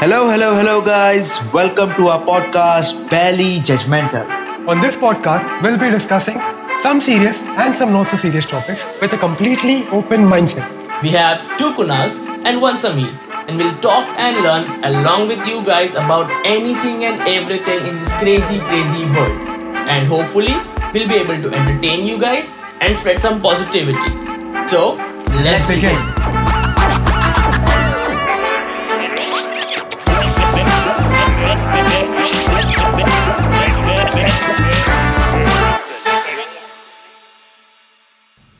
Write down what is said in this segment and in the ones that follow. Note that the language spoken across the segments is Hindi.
Hello, hello, hello, guys. Welcome to our podcast, Barely Judgmental. On this podcast, we'll be discussing some serious and some not so serious topics with a completely open mindset. We have two Kunals and one Samir, and we'll talk and learn along with you guys about anything and everything in this crazy, crazy world. And hopefully, we'll be able to entertain you guys and spread some positivity. So, let's, begin.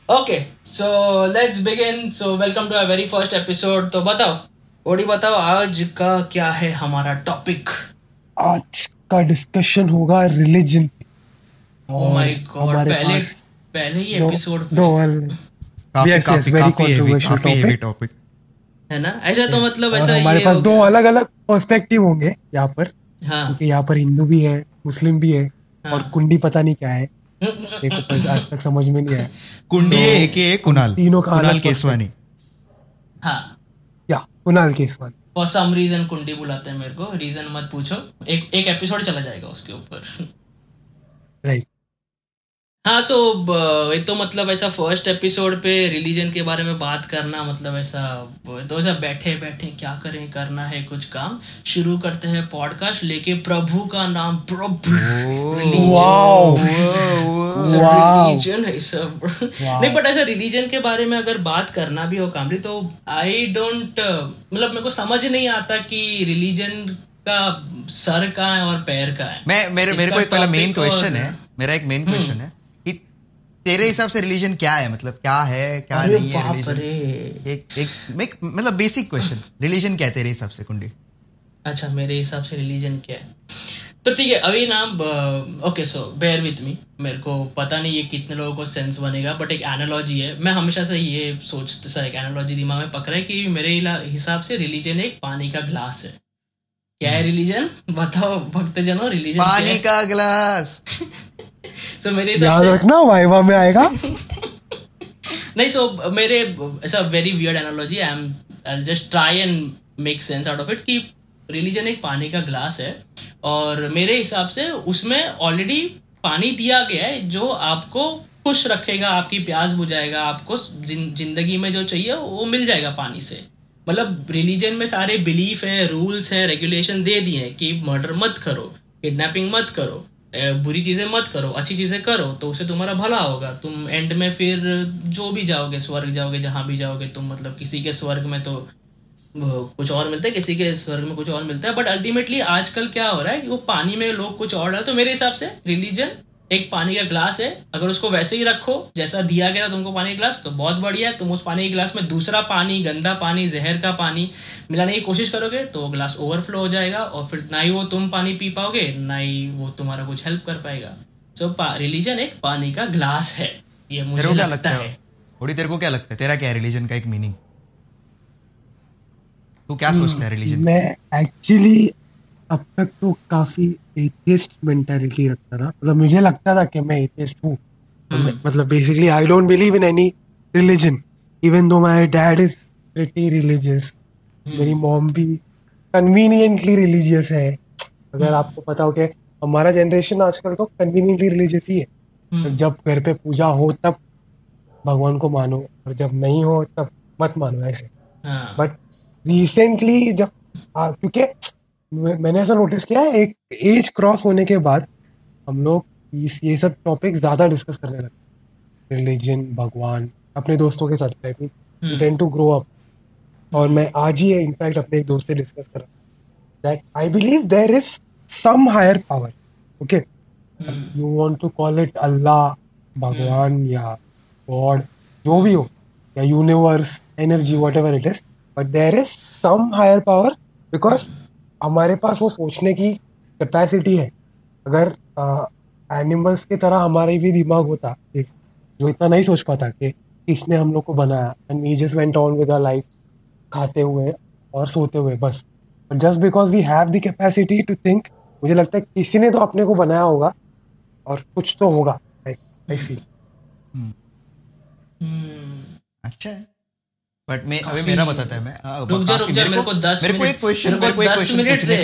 Okay, so let's begin. So, welcome to our very first episode. तो बताओ। ओडी बताओ आज का क्या है हमारा टॉपिक आज का डिस्कशन होगा रिलीजन ओ माय गॉड पहले पहले ही एपिसोड दो topic. topic. है ना? ऐसा तो मतलब ऐसा हमारे पास दो अलग अलग पर्सपेक्टिव होंगे यहाँ पर। हाँ। क्योंकि यहाँ पर हिंदू भी है मुस्लिम भी है और हाँ। कुंडी पता नहीं क्या है। तो आज तक समझ में नहीं आया। कुंडी ए के कुणाल? तीनों का कुणाल केसवानी। हाँ। Yeah Kunal Keswani. For some reason कुंडी बुलाते हैं मेरे को। रीजन मत पूछो। एक एक एपिसोड चला जाएगा उसके ऊपर। राइट हाँ सो ये तो मतलब ऐसा फ़र्स्ट एपिसोड पे रिलीजन के बारे में बात करना मतलब ऐसा तो ऐसा बैठे बैठे क्या करें करना है कुछ काम। शुरू करते हैं पॉडकास्ट लेके प्रभु का नाम प्रभु। रिलीजन है सब। नहीं बट ऐसा रिलीजन के बारे में अगर बात करना भी हो कामरी तो आई डोंट मतलब मेरे को समझ नहीं आता कि रिलीजन का सर का है और पैर का है। मैं मेरे मेरे को एक पहला मेन क्वेश्चन है मेरा एक मेन क्वेश्चन है। तेरे हिसाब से रिलीजन क्या है? मतलब क्या है क्या नहीं है religion? एक एक एक मतलब बेसिक क्वेश्चन रिलीजन क्या है तेरे हिसाब से कुंडी अच्छा मेरे हिसाब से रिलीजन क्या है? तो ठीक है अभी ना okay so bear with me मेरे को पता नहीं ये कितने लोगों को सेंस बनेगा बट एक एनालॉजी है। मैं हमेशा से ये सोचते सा एक एनालॉजी दिमाग में पकड़ा है कि मेरे हिसाब से रिलीजन एक पानी का ग्लास है। क्या है रिलीजन बताओ भक्तजनों रिलीजन पानी का गिलास सो मेरे हिसाब याद रखना वाइवा में आएगा। नहीं सो मेरे ऐसा very weird analogy I am I just try and make sense out of it कि रिलीजन एक पानी का ग्लास है और मेरे हिसाब से उसमें ऑलरेडी पानी दिया गया है जो आपको खुश रखेगा आपकी प्यास बुझाएगा आपको ज़िंदगी में जो चाहिए वो मिल जाएगा पानी से। मतलब रिलीजन में सारे बिलीफ है रूल्स हैं रेगुलेशन दे दिए हैं कि मर्डर मत करो किडनैपिंग मत करो। बुरी चीज़ें मत करो, अच्छी चीज़ें करो तो उसे तुम्हारा भला होगा। तुम एंड में फिर जो भी जाओगे, स्वर्ग जाओगे, जहाँ भी जाओगे, तुम मतलब किसी के स्वर्ग में तो कुछ और मिलता है, किसी के स्वर्ग में कुछ और मिलता है। बट अल्टीमेटली आजकल क्या हो रहा है कि वो पानी में लोग कुछ और डाल तो मेरे हिसाब से रिलीजन एक पानी का ग्लास है अगर उसको वैसे ही रखो जैसा दिया गया था तुमको पानी का ग्लास तो बहुत बढ़िया है। तुम उस पानी के ग्लास में दूसरा पानी गंदा पानी जहर का पानी मिलाने की कोशिश करोगे तो वो ग्लास ओवरफ्लो हो जाएगा और फिर ना ही वो तुम पानी पी पाओगे ना ही वो तुम्हारा कुछ हेल्प कर पाएगा। सो so, रिलीजन एक पानी का ग्लास है। ये मुझे लगता लगता है? है। थोड़ी तेरे को क्या लगता है? तेरा क्या है? रिलीजन का एक मीनिंग तू क्या सोचता है रिलीजन मैं एक्चुअली अब तक तो काफ़ी एथियस्ट मेंटालिटी रखता था। मतलब मुझे लगता था कि मैं एथियस्ट हूँ। तो मतलब basically I don't believe in any religion even though my dad is pretty religious मेरी मॉम भी कन्वीनियंटली रिलीजियस है। अगर आपको पता हो कि हमारा जनरेशन आजकल तो कन्वीनियंटली रिलीजियस ही है। तो जब घर पे पूजा हो तब भगवान को मानो और जब नहीं हो तब मत मानो ऐसे। हाँ। बट रिसेंटली जब क्योंकि मैंने ऐसा नोटिस किया है एक एज क्रॉस होने के बाद हम लोग ये सब टॉपिक ज़्यादा डिस्कस करने लगते रिलीजन भगवान अपने दोस्तों के साथ टेन टू ग्रो अप और मैं आज ही इनफैक्ट अपने एक दोस्त से डिस्कस कर रहा that I believe there is some higher power okay you want to call it Allah भगवान या गॉड जो भी हो या universe energy whatever it is but there is some higher power because हमारे पास वो सोचने की कैपेसिटी है। अगर एनिमल्स की तरह हमारे भी दिमाग होता जो इतना नहीं सोच पाता कि किसने हम लोग को बनाया। And we just went on with life खाते हुए और सोते हुए बस। Just because we have the capacity to think मुझे लगता है किसी ने तो अपने को बनाया होगा और कुछ तो होगा। आई फील हम्म, अच्छा है। बट मैं अभी मेरा बताता है मैं हाँ, रुक जा रुक जा मेरे को दस मेरे को एक क्वेश्चन मेरे को दस मिनट दे।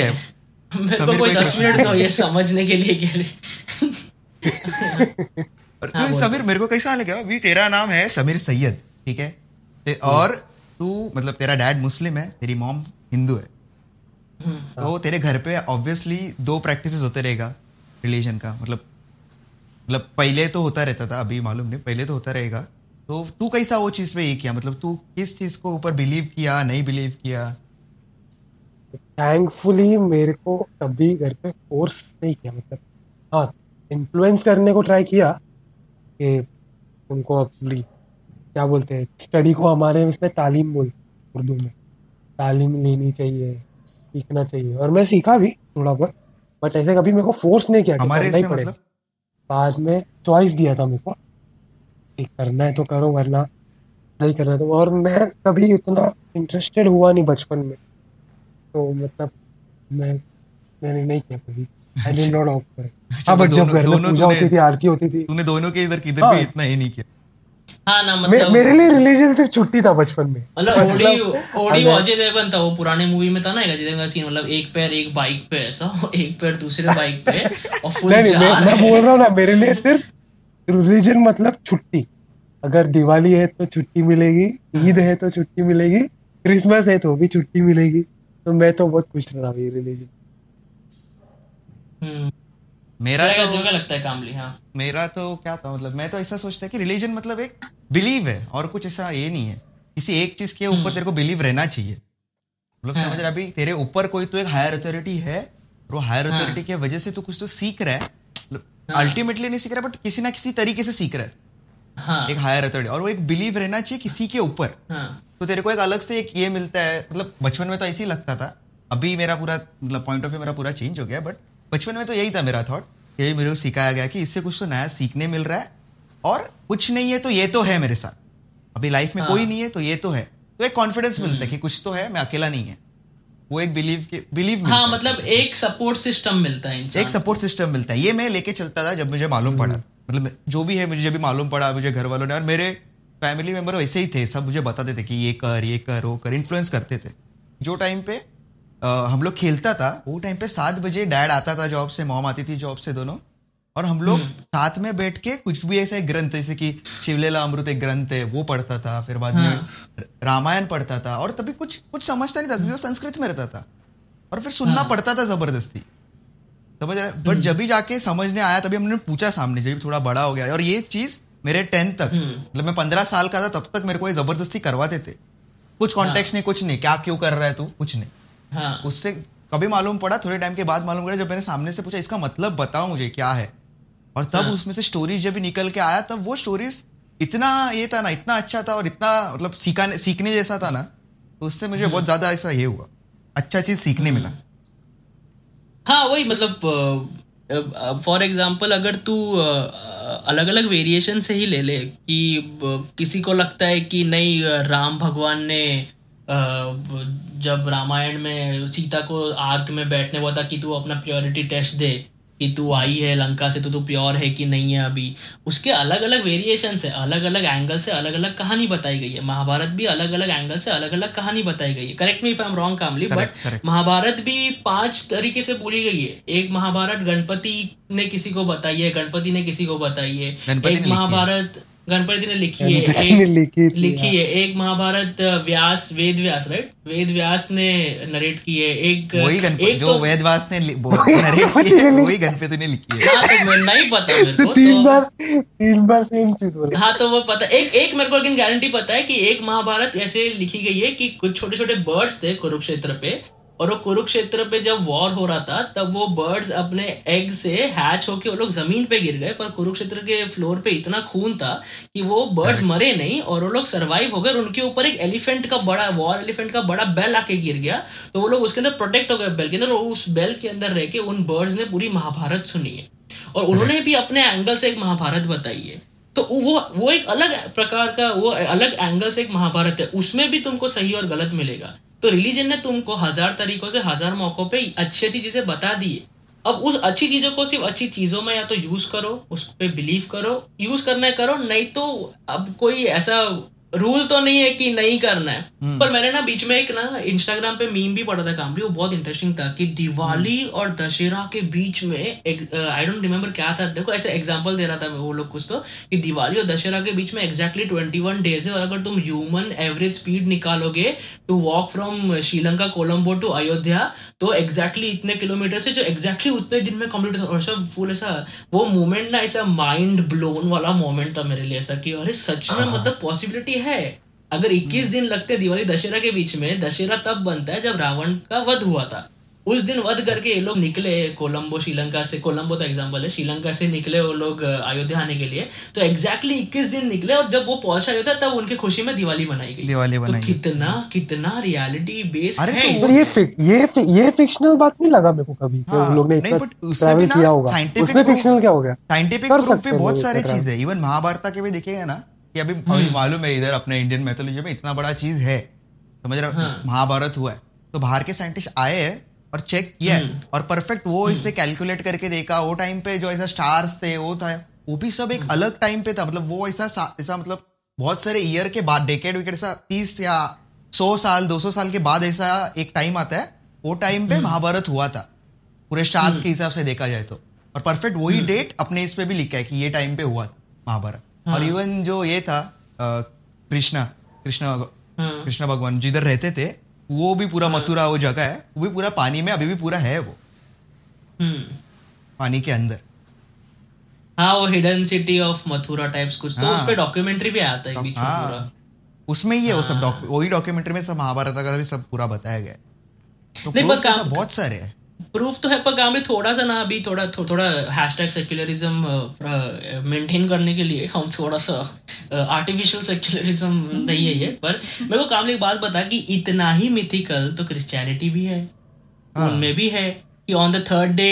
मेरे को कोई दस मिनट दो ये समझने के लिए के लिए हाँ, तू समीर मेरे को कैसा लगा अभी तेरा नाम है समीर सैयद ठीक है? ते- और तू मतलब तेरा डैड मुस्लिम है तेरी मॉम हिंदू है। हम्म, तो तेरे घर पे ऑब्वियसली दो प्रैक्टिसेस होते रहेगा रिलीजन का मतलब मतलब पहले तो होता रहता था अभी मालूम नहीं पहले तो होता रहेगा। तो तू कैसा वो चीज़ पे ये किया? मतलब तू किस चीज़ को ऊपर बिलीव किया नहीं बिलीव किया? थैंकफुली मेरे को कभी घर पे फोर्स नहीं किया मतलब हाँ इन्फ्लुएंस करने को ट्राई किया कि उनको अपनी क्या बोलते हैं स्टडी को हमारे इसमें तालीम बोलते हैं उर्दू में तालीम लेनी चाहिए सीखना चाहिए। और मैं सीखा भी थोड़ा बहुत बट ऐसे कभी मेरे को फोर्स नहीं किया कि हमारे करना पड़ेगा। मतलब? बाद में चॉइस दिया था मेरे को कि करना है तो करो वरना नहीं करना तो। और मैं कभी इतना इंटरेस्टेड हुआ नहीं बचपन में। तो मतलब मैं मैंने नहीं किया कभी। आई डिड नॉट ऑफ़ कर हाँ बट जब घर में पूजा होती थी आरती होती थी। तूने दोनों के इधर किधर हाँ। भी इतना ये नहीं किया? हाँ ना मे, मतलब मेरे लिए रिलीजन सिर्फ़ छुट्टी था बचपन में। मतलब ओडी ओडी अजय देवगन था वो पुराने मूवी में था ना एक अजय देवगन का सीन मतलब एक पैर एक बाइक पे ऐसा एक पैर दूसरे बाइक पे और फुल नहीं नहीं मैं, मैं बोल रहा हूँ ना मेरे लिए सिर्फ़ रिलीजन मतलब छुट्टी। अगर दिवाली है तो छुट्टी मिलेगी ईद है तो छुट्टी मिलेगी क्रिसमस है तो भी छुट्टी मिलेगी। तो मैं तो बहुत खुश था ये रिलीजन हम्म, मेरा तो क्या- क्या लगता है कामली हाँ मेरा तो क्या था मतलब मैं तो ऐसा सोचता कि रिलीजन मतलब एक बिलीव है और कुछ ऐसा ये नहीं है। किसी एक चीज़ के ऊपर तेरे को बिलीव रहना चाहिए। मतलब समझ रहा अभी तेरे ऊपर कोई तो एक हायर अथॉरिटी है और वो हायर अथॉरिटी की वजह से तू कुछ तो सीख रहा है। अल्टीमेटली नहीं सीख रहा बट किसी ना किसी तरीके से सीख रहा है। हाँ। एक हायर अथॉरिटी और वो एक बिलीव रहना चाहिए किसी के ऊपर। हाँ। तो तेरे को एक अलग से एक ये मिलता है मतलब बचपन में तो ऐसे ही लगता था। अभी मेरा पूरा मतलब पॉइंट ऑफ़ व्यू मेरा पूरा चेंज हो गया बट बचपन में तो यही था मेरा थॉट यही मेरे को सिखाया गया कि इससे कुछ तो नया सीखने मिल रहा है और कुछ नहीं है तो ये तो है मेरे साथ। अभी लाइफ में हाँ। कोई नहीं है तो ये तो है। तो एक कॉन्फिडेंस मिलता है कि कुछ तो है मैं अकेला नहीं है। वो एक बिलीव के बिलीव हाँ मतलब एक सपोर्ट सिस्टम मिलता है इंसान एक सपोर्ट सिस्टम मिलता है। ये मैं लेके चलता था जब मुझे मालूम पड़ा। मतलब जो भी है मुझे जब भी मालूम पड़ा मुझे घर वालों ने और मेरे फैमिली मेंबर वैसे ही थे। सब मुझे बताते थे कि ये कर ये कर वो कर इन्फ्लुएंस करते थे। जो टाइम पे अ, हम लोग खेलता था वो टाइम पे सात बजे डैड आता था जॉब से मॉम आती थी जॉब से दोनों। और हम लोग साथ में बैठ के कुछ भी ऐसे ग्रंथ जैसे कि शिवलेला अमृत एक ग्रंथ है वो पढ़ता था। फिर बाद में रामायण पढ़ता था और तभी कुछ कुछ समझता नहीं था क्योंकि संस्कृत में रहता था। और फिर सुनना हाँ। पड़ता था ज़बरदस्ती। समझ रहे बट जब भी जाके समझने आया तभी हमने पूछा सामने जब थोड़ा बड़ा हो गया। और ये चीज़ मेरे टेंथ तक मतलब मैं पंद्रह साल का था तब तक मेरे को ये ज़बरदस्ती करवाते थे। कुछ कॉन्टेक्ट नहीं कुछ नहीं। क्या क्यों कर रहा है तू? कुछ नहीं। हाँ। उससे कभी मालूम पड़ा थोड़े टाइम के बाद मालूम पड़ा जब मैंने सामने से पूछा इसका मतलब बताओ मुझे क्या है? और तब उसमें से स्टोरीज जब निकल के आया तब वो स्टोरीज इतना ये था ना इतना अच्छा था और इतना मतलब सीखने सीखने जैसा था ना तो उससे मुझे बहुत ज़्यादा ऐसा ये हुआ। अच्छा चीज़ सीखने मिला। हाँ वही मतलब फॉर एग्ज़ाम्पल अगर तू अलग अलग वेरिएशन से ही ले ले कि किसी को लगता है कि नहीं राम भगवान ने जब रामायण में सीता को आग में बैठने हुआ था कि तू अपना प्योरिटी टेस्ट दे कि तू आई है लंका से तो तू प्योर है कि नहीं है अभी? उसके अलग अलग वेरिएशन है अलग अलग एंगल से अलग अलग कहानी बताई गई है। महाभारत भी अलग अलग एंगल से अलग अलग कहानी बताई गई है। Correct me if I am wrong calmly but Mahabharat भी पाँच तरीके से बोली गई है। एक महाभारत गणपति ने किसी को बताई है गणपति ने किसी को बताई है। एक महाभारत गणपति ने लिखी है एक लिखी थी, लिखी हाँ। है एक महाभारत व्यास वेद व्यास राइट वेद व्यास ने नरेट की है एक वही एक जो तो वेदवास ने लि- वो वही गणपति की है, ने वही गणपति ने लिखी है। हाँ तो नहीं पता मेरे तो को तीन तो बार तीन बार सेम चीज़ बोला। हाँ तो वो पता एक एक मेरे को लेकिन गारंटी पता है कि एक महाभारत ऐसे लिखी गई है कि कुछ छोटे छोटे बर्ड्स थे कुरुक्षेत्र पे और वो कुरुक्षेत्र पे जब वॉर हो रहा था तब वो बर्ड्स अपने एग से हैच होके वो लोग ज़मीन पे गिर गए पर कुरुक्षेत्र के फ्लोर पे इतना खून था कि वो बर्ड्स मरे नहीं और वो लोग सरवाइव हो गए और उनके ऊपर एक एलिफेंट का बड़ा वॉर एलिफेंट का बड़ा बेल आके गिर गया। तो वो लोग उसके अंदर प्रोटेक्ट हो गए बेल के अंदर और उस बेल के अंदर रह के उन बर्ड्स ने पूरी महाभारत सुनी है। और उन्होंने भी अपने एंगल से एक महाभारत बताई है। तो वो वो एक अलग प्रकार का वो अलग एंगल से एक महाभारत है। उसमें भी तुमको सही और गलत मिलेगा। तो रिलीजन ने तुमको हज़ार तरीकों से हज़ार मौकों पे अच्छी अच्छी चीज़ें बता दी है। अब उस अच्छी चीज़ों को सिर्फ़ अच्छी चीज़ों में या तो यूज़ करो, उस पर बिलीव करो यूज़ करना करो, नहीं तो अब कोई ऐसा रूल तो नहीं है कि नहीं करना है हम्म। पर मैंने ना बीच में एक ना इंस्टाग्राम पे मीम भी पढ़ा था काम भी वो बहुत इंटरेस्टिंग था कि दिवाली हम्म। और दशहरा के बीच में आई डोंट रिमेम्बर क्या था देखो ऐसे एग्जांपल दे रहा था वो लोग कुछ तो कि दिवाली और दशहरा के बीच में एग्जैक्टली ट्वेंटी वन डेज़ है और अगर तुम ह्यूमन एवरेज स्पीड निकालोगे to walk from Sri Lanka Colombo to Ayodhya तो एग्जैक्टली इतने किलोमीटर से जो एग्जैक्टली उतने दिन में कंप्लीट और सब फुल ऐसा वो मोमेंट ना ऐसा माइंड ब्लोन वाला मोमेंट था मेरे लिए ऐसा कि अरे सच में मतलब पॉसिबिलिटी है अगर 21 दिन लगते दिवाली दशहरा के बीच में दशहरा तब बनता है जब रावण का वध हुआ था। उस दिन वध करके ये लोग निकले कोलंबो श्रीलंका से। कोलंबो तो एग्जांपल है श्रीलंका से निकले वो लोग अयोध्या आने के लिए। तो एग्जैक्टली 21 दिन निकले और जब वो पहुँचा अयोध्या तब उनकी खुशी में दिवाली मनाई गई। दिवाली तो बनाई। कितना कितना रियलिटी बेस अरे है तो ये फिक, ये फि- ये फिक्शनल बात नहीं लगा मेरे को कभी कि हाँ, लोग ने इतना ट्रैवल किया होगा। उसमें फिक्शनल क्या हो गया? साइंटिफिक हैं बहुत सारी चीज़ है इवन महाभारत के भी देखेगा ना कि अभी हम्म। अभी मालूम है इधर अपने इंडियन मैथोलॉजी में इतना बड़ा चीज़ है। समझ रहे हाँ। महाभारत हुआ है। तो बाहर के साइंटिस्ट आए हैं और चेक किया हम्म। है और परफेक्ट वो इससे कैलकुलेट करके देखा। वो टाइम पे जो ऐसा स्टार्स थे वो था। वो भी सब एक हम्म। अलग टाइम पे था। मतलब वो ऐसा ऐसा मतलब बहुत सारे ईयर के बाद डेकेड विकेड ऐसा तीस या सौ साल दो सौ साल के बाद ऐसा एक टाइम आता है। वो टाइम हम्म। पे महाभारत हुआ था। पूरे स्टार्स के हिसाब से देखा जाए तो। और परफेक्ट वही हम्म। डेट अपने इस पे भी लिखा है कि ये टाइम पे हुआ महाभारत। हाँ। और इवन जो ये था कृष्णा कृष्णा हाँ। कृष्ण भगवान जिधर रहते थे वो भी पूरा मथुरा वो जगह है वो भी पूरा पानी में अभी भी पूरा है वो हम्म पानी के अंदर हाँ वो hidden city of Mathura types कुछ तो हाँ। उस पे डॉक्यूमेंट्री भी आता है बीच में हाँ। पूरा उसमें ही है वो सब हाँ। वही डॉक्यूमेंट्री में सब महाभारत का भी सब पूरा बताया गया है तो बहुत सारे हैं प्रूफ तो है पर काम में थोड़ा सा ना अभी थोड़ा थो, थोड़ा हैशटैग सेक्युलरिज्म मेंटेन करने के लिए हम थोड़ा सा आर्टिफिशियल सेक्युलरिज्म नहीं है ये पर मेरे को काम एक बात बता कि इतना ही मिथिकल तो क्रिश्चियनिटी भी है। हाँ। उनमें भी है कि on the third day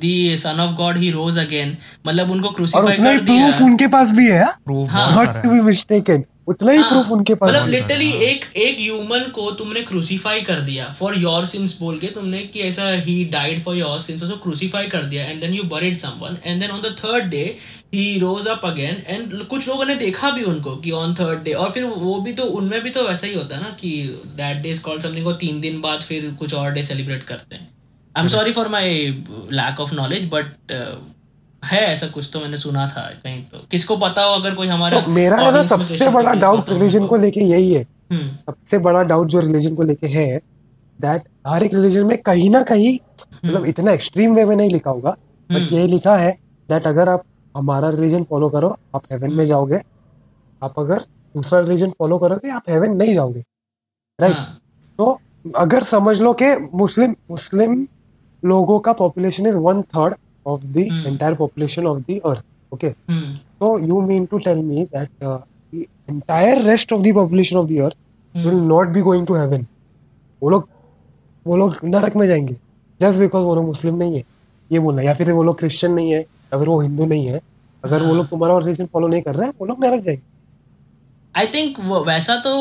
the son of God he rose again मतलब उनको और क्रूसीफाई उतना ही कर दिया। प्रूफ उनके पास भी है प्रूफ हाँ। बहुत टू बी मिस्टेकन उतना ही हाँ, प्रूफ उनके पास मतलब लिटरली एक एक ह्यूमन को तुमने क्रूसीफाई कर दिया फॉर योर सिंस बोल के तुमने कि ऐसा ही डाइड फॉर योर सिंस उसको क्रूसीफाई कर दिया and then you buried someone and then on the third day he rose up again and कुछ लोगों ने देखा भी उनको कि ऑन थर्ड डे और फिर वो भी तो उनमें भी तो वैसा ही होता है ना कि that day is called something को तीन दिन बाद फिर कुछ और डे सेलिब्रेट करते हैं। I am sorry for my lack of knowledge but है ऐसा कुछ तो मैंने सुना था कहीं तो। किसको पता हो अगर कोई हमारा तो मेरा है ना सबसे बड़ा डाउट रिलीजन को लेके यही है। हम्म। सबसे बड़ा डाउट जो रिलीजन को लेके है दैट हर एक रिलीजन में कहीं ना कहीं मतलब इतना एक्सट्रीम वे में नहीं लिखा होगा बट हम्म। ये लिखा है दैट अगर आप हमारा रिलीजन फॉलो करो आप हेवन में जाओगे आप अगर दूसरा रिलीजन फॉलो करोगे आप हेवन नहीं जाओगे। राइट हाँ, तो अगर समझ लो कि मुस्लिम मुस्लिम लोगों का population is one third of the Hmm. Entire population of the earth okay hmm So you mean to tell me that uh, the entire rest of the population of the earth will not be going to heaven? वो लोग वो लोग नरक में जाएँगे जस्ट बिकॉज़ वो लोग मुस्लिम नहीं है। ये बोलना या फिर वो लोग क्रिश्चियन नहीं है अगर वो हिंदू नहीं है। अगर वो लोग तुम्हारा रिलीजन फॉलो नहीं कर रहे हैं वो लोग नरक जाएँगे। आई थिंक वैसा तो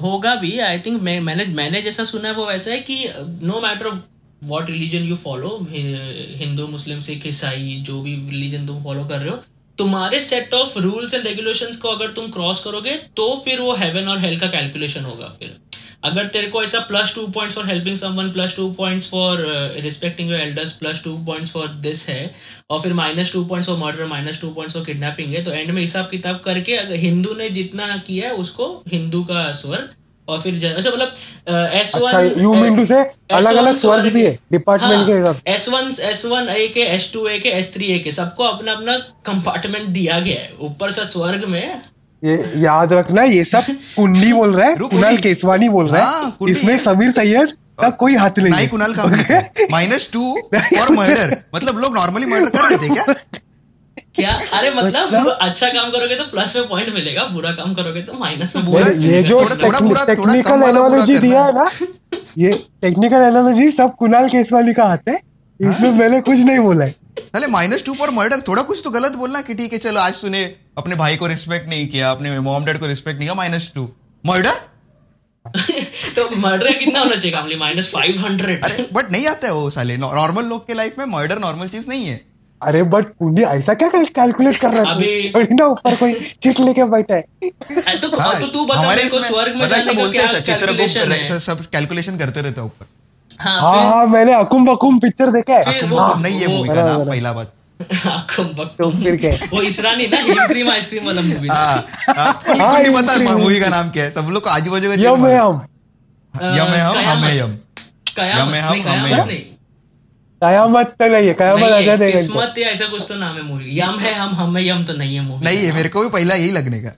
होगा भी। आई थिंक मैं मैंने मैंने जैसा सुना है वो वैसा है कि no matter what religion you follow Hindu Muslim Sikh ईसाई जो भी रिलीजन तुम फॉलो कर रहे हो, तुम्हारे set of rules and regulations को अगर तुम क्रॉस करोगे तो फिर वो हेवन और हेल का कैलकुलेशन होगा फिर। अगर तेरे को ऐसा plus two points for helping someone plus two points for respecting your elders plus two points for this है, और फिर minus two points for murder minus two points for kidnapping है तो एंड में हिसाब किताब करके अगर हिंदू ने जितना किया है, उसको हिंदू का स्वर्ग और फिर अच्छा मतलब एस अच्छा यू मीन टू से अलग अलग स्वर्ग भी है डिपार्टमेंट के हिसाब से। S one S one A के एस टू ए के एस थ्री ए के सबको अपना अपना कंपार्टमेंट दिया गया है। ऊपर से स्वर्ग में ये याद रखना ये सब कुंडी बोल रहा है कुणाल केसवानी बोल रहा हाँ, है इसमें समीर सैयद का कोई हाथ नहीं नहीं है। कुणाल का माइनस टू और मर्डर मतलब लोग नॉर्मली मर्डर कर देते क्या? क्या? अरे मतलब मतलब? अच्छा काम करोगे तो प्लस में पॉइंट मिलेगा बुरा काम करोगे तो माइनस में बुरा ये जो थोड़ा- थोड़ा बुरा- थोड़ा टेक्निकल एनालॉजी दिया है। ना ये टेक्निकल एनालॉजी सब कुणाल केसवानी का हाथ है इसमें हाँ। मैंने कुछ नहीं बोला है। साले माइनस टू फॉर मर्डर थोड़ा कुछ तो गलत बोलना कि ठीक है चलो आज तूने अपने भाई को रिस्पेक्ट नहीं किया अपने मॉम डैड को रिस्पेक्ट नहीं किया माइनस टू मर्डर तो मर्डर कितना होना चाहिए माइनस फाइव हंड्रेड बट नहीं आता है वो साले। नॉर्मल लोग के लाइफ में मर्डर नॉर्मल चीज़ नहीं है। अरे बट कुंडी ऐसा क्या कैलकुलेट कर रहा है? अभी- थोड़ी ना ऊपर कोई चिट लेके बैठा है। तो, हाँ, तो तू बता मेरे को स्वर्ग में जाने का क्या कैलकुलेशन है? सब कैलकुलेशन करते रहते हैं ऊपर। हाँ हाँ हाँ मैंने अकुम बकुम पिक्चर देखा है। हाँ, नहीं है वो- मूवी का नाम पहला बात। तो फिर क्या है? वो इसरानी ना क्रीम आइसक्रीम वाला मूवी हाँ हाँ, हाँ, नहीं मूवी का नाम क्या है? सब लोग को आजू बाजू का यम है हम यम। है हम हम है यम। कयामत। यम हम है कयामत यम। कयामत तो नहीं है कयामत नहीं जाते है, किस्मत या ऐसा कुछ तो नाम है मूवी। यम है हम हम है यम तो नहीं है मूवी। नहीं है मेरे को भी पहला यही लगने का।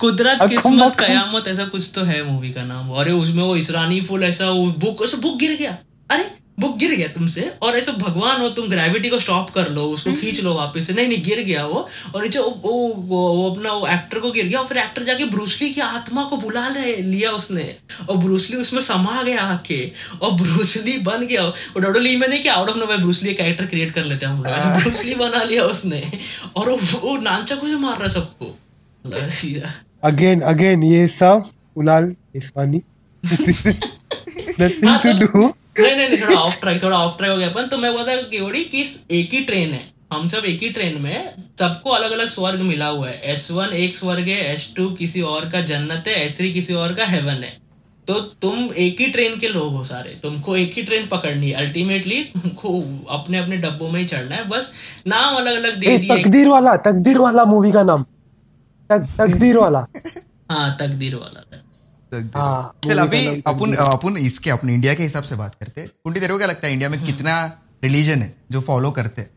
कुदरत किस्मत कयामत ऐसा कुछ तो है मूवी का नाम। अरे उसमें वो इसरानी फुल ऐसा वो बुक उस बुक गिर गया। अरे बुक गिर गया तुमसे और ऐसा भगवान हो तुम ग्रेविटी को स्टॉप कर लो उसको खींच लो वापस से। नहीं नहीं गिर गया वो। और नीचे वो, वो, वो, वो अपना वो एक्टर को गिर गया और फिर एक्टर जाके ब्रूसली की आत्मा को बुला ले लिया उसने। और ब्रूसली उसमें समा गया आके। और ब्रूसली बन गया। वो डोडोली में नहीं कि out of no Bruce Lee character create कर लेते हैं हम लोग। ब्रूसली बना लिया उसने। और वो, वो नानचाकू से मार रहा सबको। अगेन अगेन ये सब उलाल इस्वानी नथिंग हाँ, टू डू नहीं नहीं नहीं थोड़ा ऑफ़ ट्रैक थोड़ा ऑफ़ ट्रैक हो गया। अपन तो मैं बोलता केवड़ी कि एक ही ट्रेन है? हम सब एक ही ट्रेन में सबको अलग अलग स्वर्ग मिला हुआ है। एस वन एक स्वर्ग है एस टू किसी और का जन्नत है एस थ्री किसी और का हेवन है। तो तुम एक ही ट्रेन के लोग हो सारे। तुमको एक ही ट्रेन पकड़नी है। अल्टीमेटली तुमको अपने अपने डब्बों में ही चढ़ना है। बस नाम अलग अलग दे दिए। तकदीर वाला तकदीर वाला मूवी का नाम। तक, तकदीर वाला। हाँ तकदीर वाला। हाँ, चल अभी अपन अपन इसके अपने इंडिया के हिसाब से बात करते हैं। कुंडी तेरे को क्या लगता है इंडिया में कितना रिलीजन है जो फॉलो करते हैं?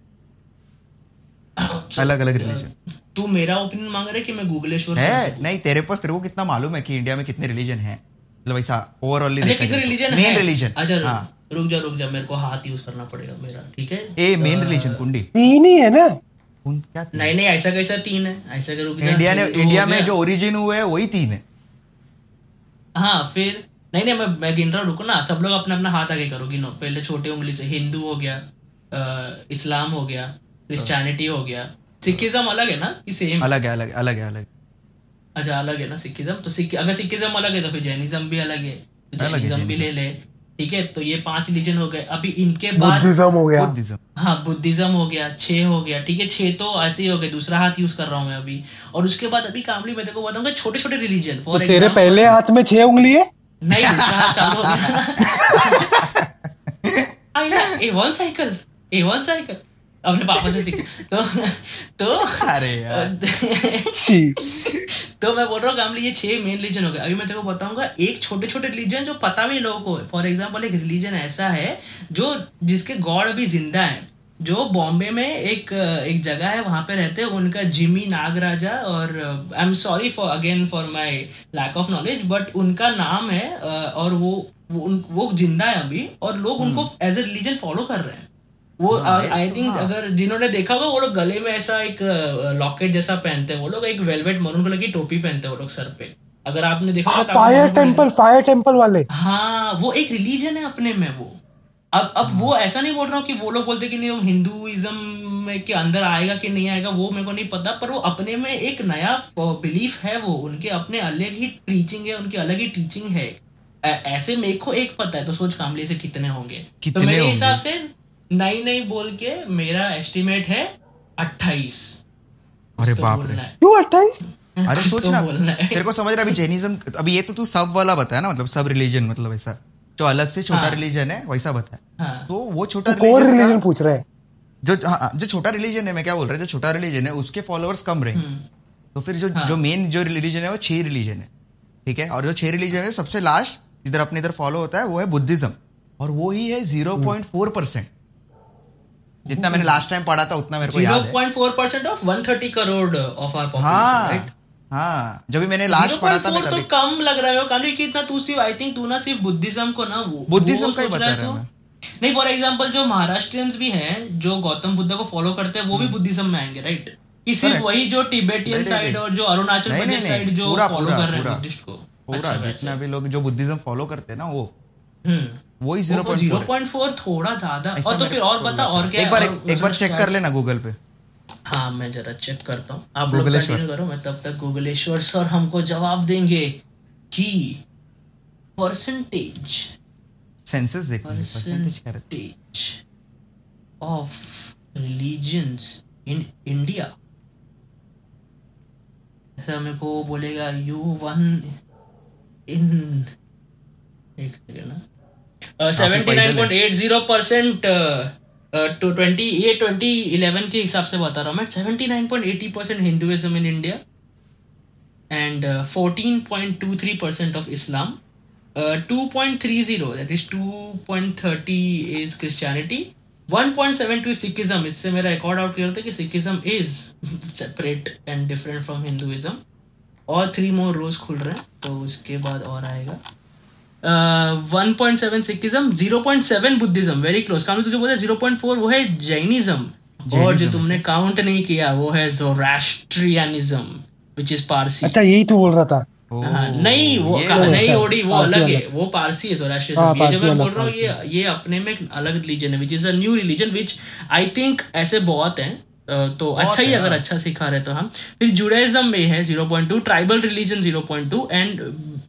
अलग अलग रिलीजन तू मेरा ओपिनियन मांग रहा है कि मैं गूगलेश्वर है? नहीं तेरे पास तेरे को कितना मालूम है कि इंडिया में कितने रिलीजन है? मतलब ऐसा ओवरऑल अच्छा रिलीजन मेन रिलीजन अच्छा रुक- हाँ। जा रुक जा मेरे को हाथ यूज़ करना पड़ेगा मेरा ठीक है? ए मेन रिलीजन कुंडी। तीन ही है ना? क्या नहीं नहीं ऐसा कैसा तीन है? ऐसा के रुक जा इंडिया ने इंडिया में जो ओरिजिन हुए है वही तीन है। हाँ फिर नहीं नहीं मैं मैं गिन रहा हूँ रुको ना सब लोग अपना अपना हाथ आगे करो गिनो। पहले छोटे उंगली से हिंदू हो गया आ, इस्लाम हो गया क्रिश्चियनिटी हो गया। सिखिज्म अलग है ना कि सेम अलग है अलग अलग है अलग अच्छा अलग है ना सिखिज्म तो सिख अगर सिखिज्म अलग है तो फिर जैनिज्म भी अलग है तो जैनिज्म भी ले। ले। ठीक है? तो ये पाँच रिलीजन हो गए। अभी इनके बाद बुद्धिज्म हो गया। बुद्धिज्म। हाँ बुद्धिज्म हो गया छह हो गया ठीक है? छह तो ऐसे ही हो गए। दूसरा हाथ यूज़ कर रहा हूँ मैं अभी। और उसके बाद अभी कामली मैं तेरे को बताऊँगा छोटे छोटे रिलीजन तो तेरे पहले हाथ में छह उंगली है? नहीं दूसरा हाथ चालू हो गया। A one cycle A one cycle अपने पापा से सीखे तो तो अरे यार। तो मैं बोल रहा हूँ ये छह मेन रिलीजन हो गए। अभी मैं तेरे को बताऊँगा एक छोटे छोटे रिलीजन जो पता भी लोगों को फॉर एग्ज़ाम्पल एक रिलीजन ऐसा है जो जिसके गॉड अभी ज़िंदा है जो बॉम्बे में एक एक जगह है वहाँ पे रहते हैं। उनका जिमी नागराजा और I am sorry for again for my lack of knowledge but उनका नाम है और वो वो, वो ज़िंदा है अभी और लोग उनको एज ए रिलीजन फॉलो कर रहे हैं। वो हाँ, आई तो थिंक हाँ। अगर जिन्होंने देखा होगा वो लोग गले में ऐसा एक लॉकेट जैसा पहनते हैं। वो लोग एक वेलवेट मरून कलर की टोपी पहनते हैं वो लोग सर पे। अगर आपने देखा होगा तो फायर टेंपल फायर टेंपल वाले। हाँ वो एक रिलीजन है अपने में वो। अब अब वो ऐसा नहीं बोल रहा हूँ कि वो लोग बोलते कि नहीं वो हिंदुइज्म में के अंदर आएगा कि नहीं आएगा वो मेरे को नहीं पता पर वो अपने में एक नया बिलीफ है वो। उनके अपने अलग ही टीचिंग है उनकी अलग ही टीचिंग है। ऐसे मेरे को एक पता है तो सोच कामले से कितने होंगे। कितने तो मेरे हिसाब से नहीं नहीं बोल के मेरा एस्टिमेट है अट्ठाईस। अरे तो बाप रे। क्यों अट्ठाईस? अरे सोच तो ना तेरे को समझ रहा अभी जैनिज्म अभी ये तो तू सब वाला बताया ना मतलब सब रिलीजन मतलब ऐसा। जो अलग से छोटा हाँ। रिलीजन है वैसा बताया। हाँ। तो वो छोटा रिलीजन पूछ रहे हैं? जो हाँ, जो छोटा रिलीजन है मैं क्या बोल रहा हूँ जो छोटा रिलीजन है उसके फॉलोअर्स कम रहेंगे हम्म, तो फिर जो हाँ। जो मेन जो रिलीजन है वो छह रिलीजन है। ठीक है? और जो छह रिलीजन है सबसे लास्ट इधर अपने इधर फॉलो होता है वो है बुद्धिज्म। और वो ही है ज़ीरो पॉइंट फोर परसेंट जितना मैंने लास्ट टाइम पढ़ा था उतना मेरे को याद है। 0.4% of 130 crore of our population right हाँ जब भी मैंने लास्ट पढ़ा था मैं तो कम लग रहा है कांडी कि इतना तू सिर्फ़ आई थिंक तू ना सिर्फ़ बुद्धिज्म को ना वो बुद्धिज्म का ही बता रहा हूँ नहीं फॉर एग्जांपल जो महाराष्ट्रियंस भी हैं जो गौतम बुद्ध को फॉलो करते हैं वो हम्म। भी बुद्धिज्म में आएँगे राइट कि सिर्फ़ वही जो टिबेटियन साइड और जो अरुणाचल प्रदेश साइड जो फॉलो कर रहे हैं बुद्धिस्ट को। पूरा अच्छा भी लोग जो बुद्धिज्म फॉलो करते हैं ना वो। हम्म। वही ज़ीरो पॉइंट फोर थोड़ा ज़्यादा। और तो फिर और बता और क्या एक बार एक, बार चेक कर लेना गूगल पे। हाँ मैं जरा चेक करता हूँ। आप लोग कंटिन्यू करो मैं तब तक गूगलेश्वर सर हमको जवाब देंगे कि परसेंटेज सेंसस देखो percentage percentage of religions in India ऐसा मेरे को बोलेगा यू वन इन एक सेकेंड ना seventy point zero percent to twenty ये ट्वेंटी इलेवन के हिसाब से बता रहा हूँ मैं seventy nine point eighty percent Hinduism in India and uh, 14.23% of Islam. Uh, 2.30 that is 2.30 is Christianity. 1.72 is Sikhism. इससे मेरा रिकॉर्ड आउट क्लियर होता है कि Sikhism is separate and different from Hinduism. और थ्री मोर रोज खुल रहे हैं तो उसके बाद और आएगा one point seven Sikhism zero point seven Buddhism very close काम तुझे बोला ज़ीरो पॉइंट फोर वो है जैनिज्म और जो तुमने काउंट नहीं किया वो है जोरास्ट्रियनिज्म विच इज़ पारसी अच्छा यही तो बोल रहा था। हाँ, नहीं वो नहीं अच्छा, ओडी वो अलग है वो पारसी है हाँ, ये जो मैं बोल रहा हूँ ये ये अपने में एक अलग रिलीजन है which is a new religion which I think ऐसे बहुत हैं तो अच्छा ही अगर हाँ। अच्छा सिखा रहे तो हम। फिर जुडाइज्म में है 0.2 tribal religion 0.2 and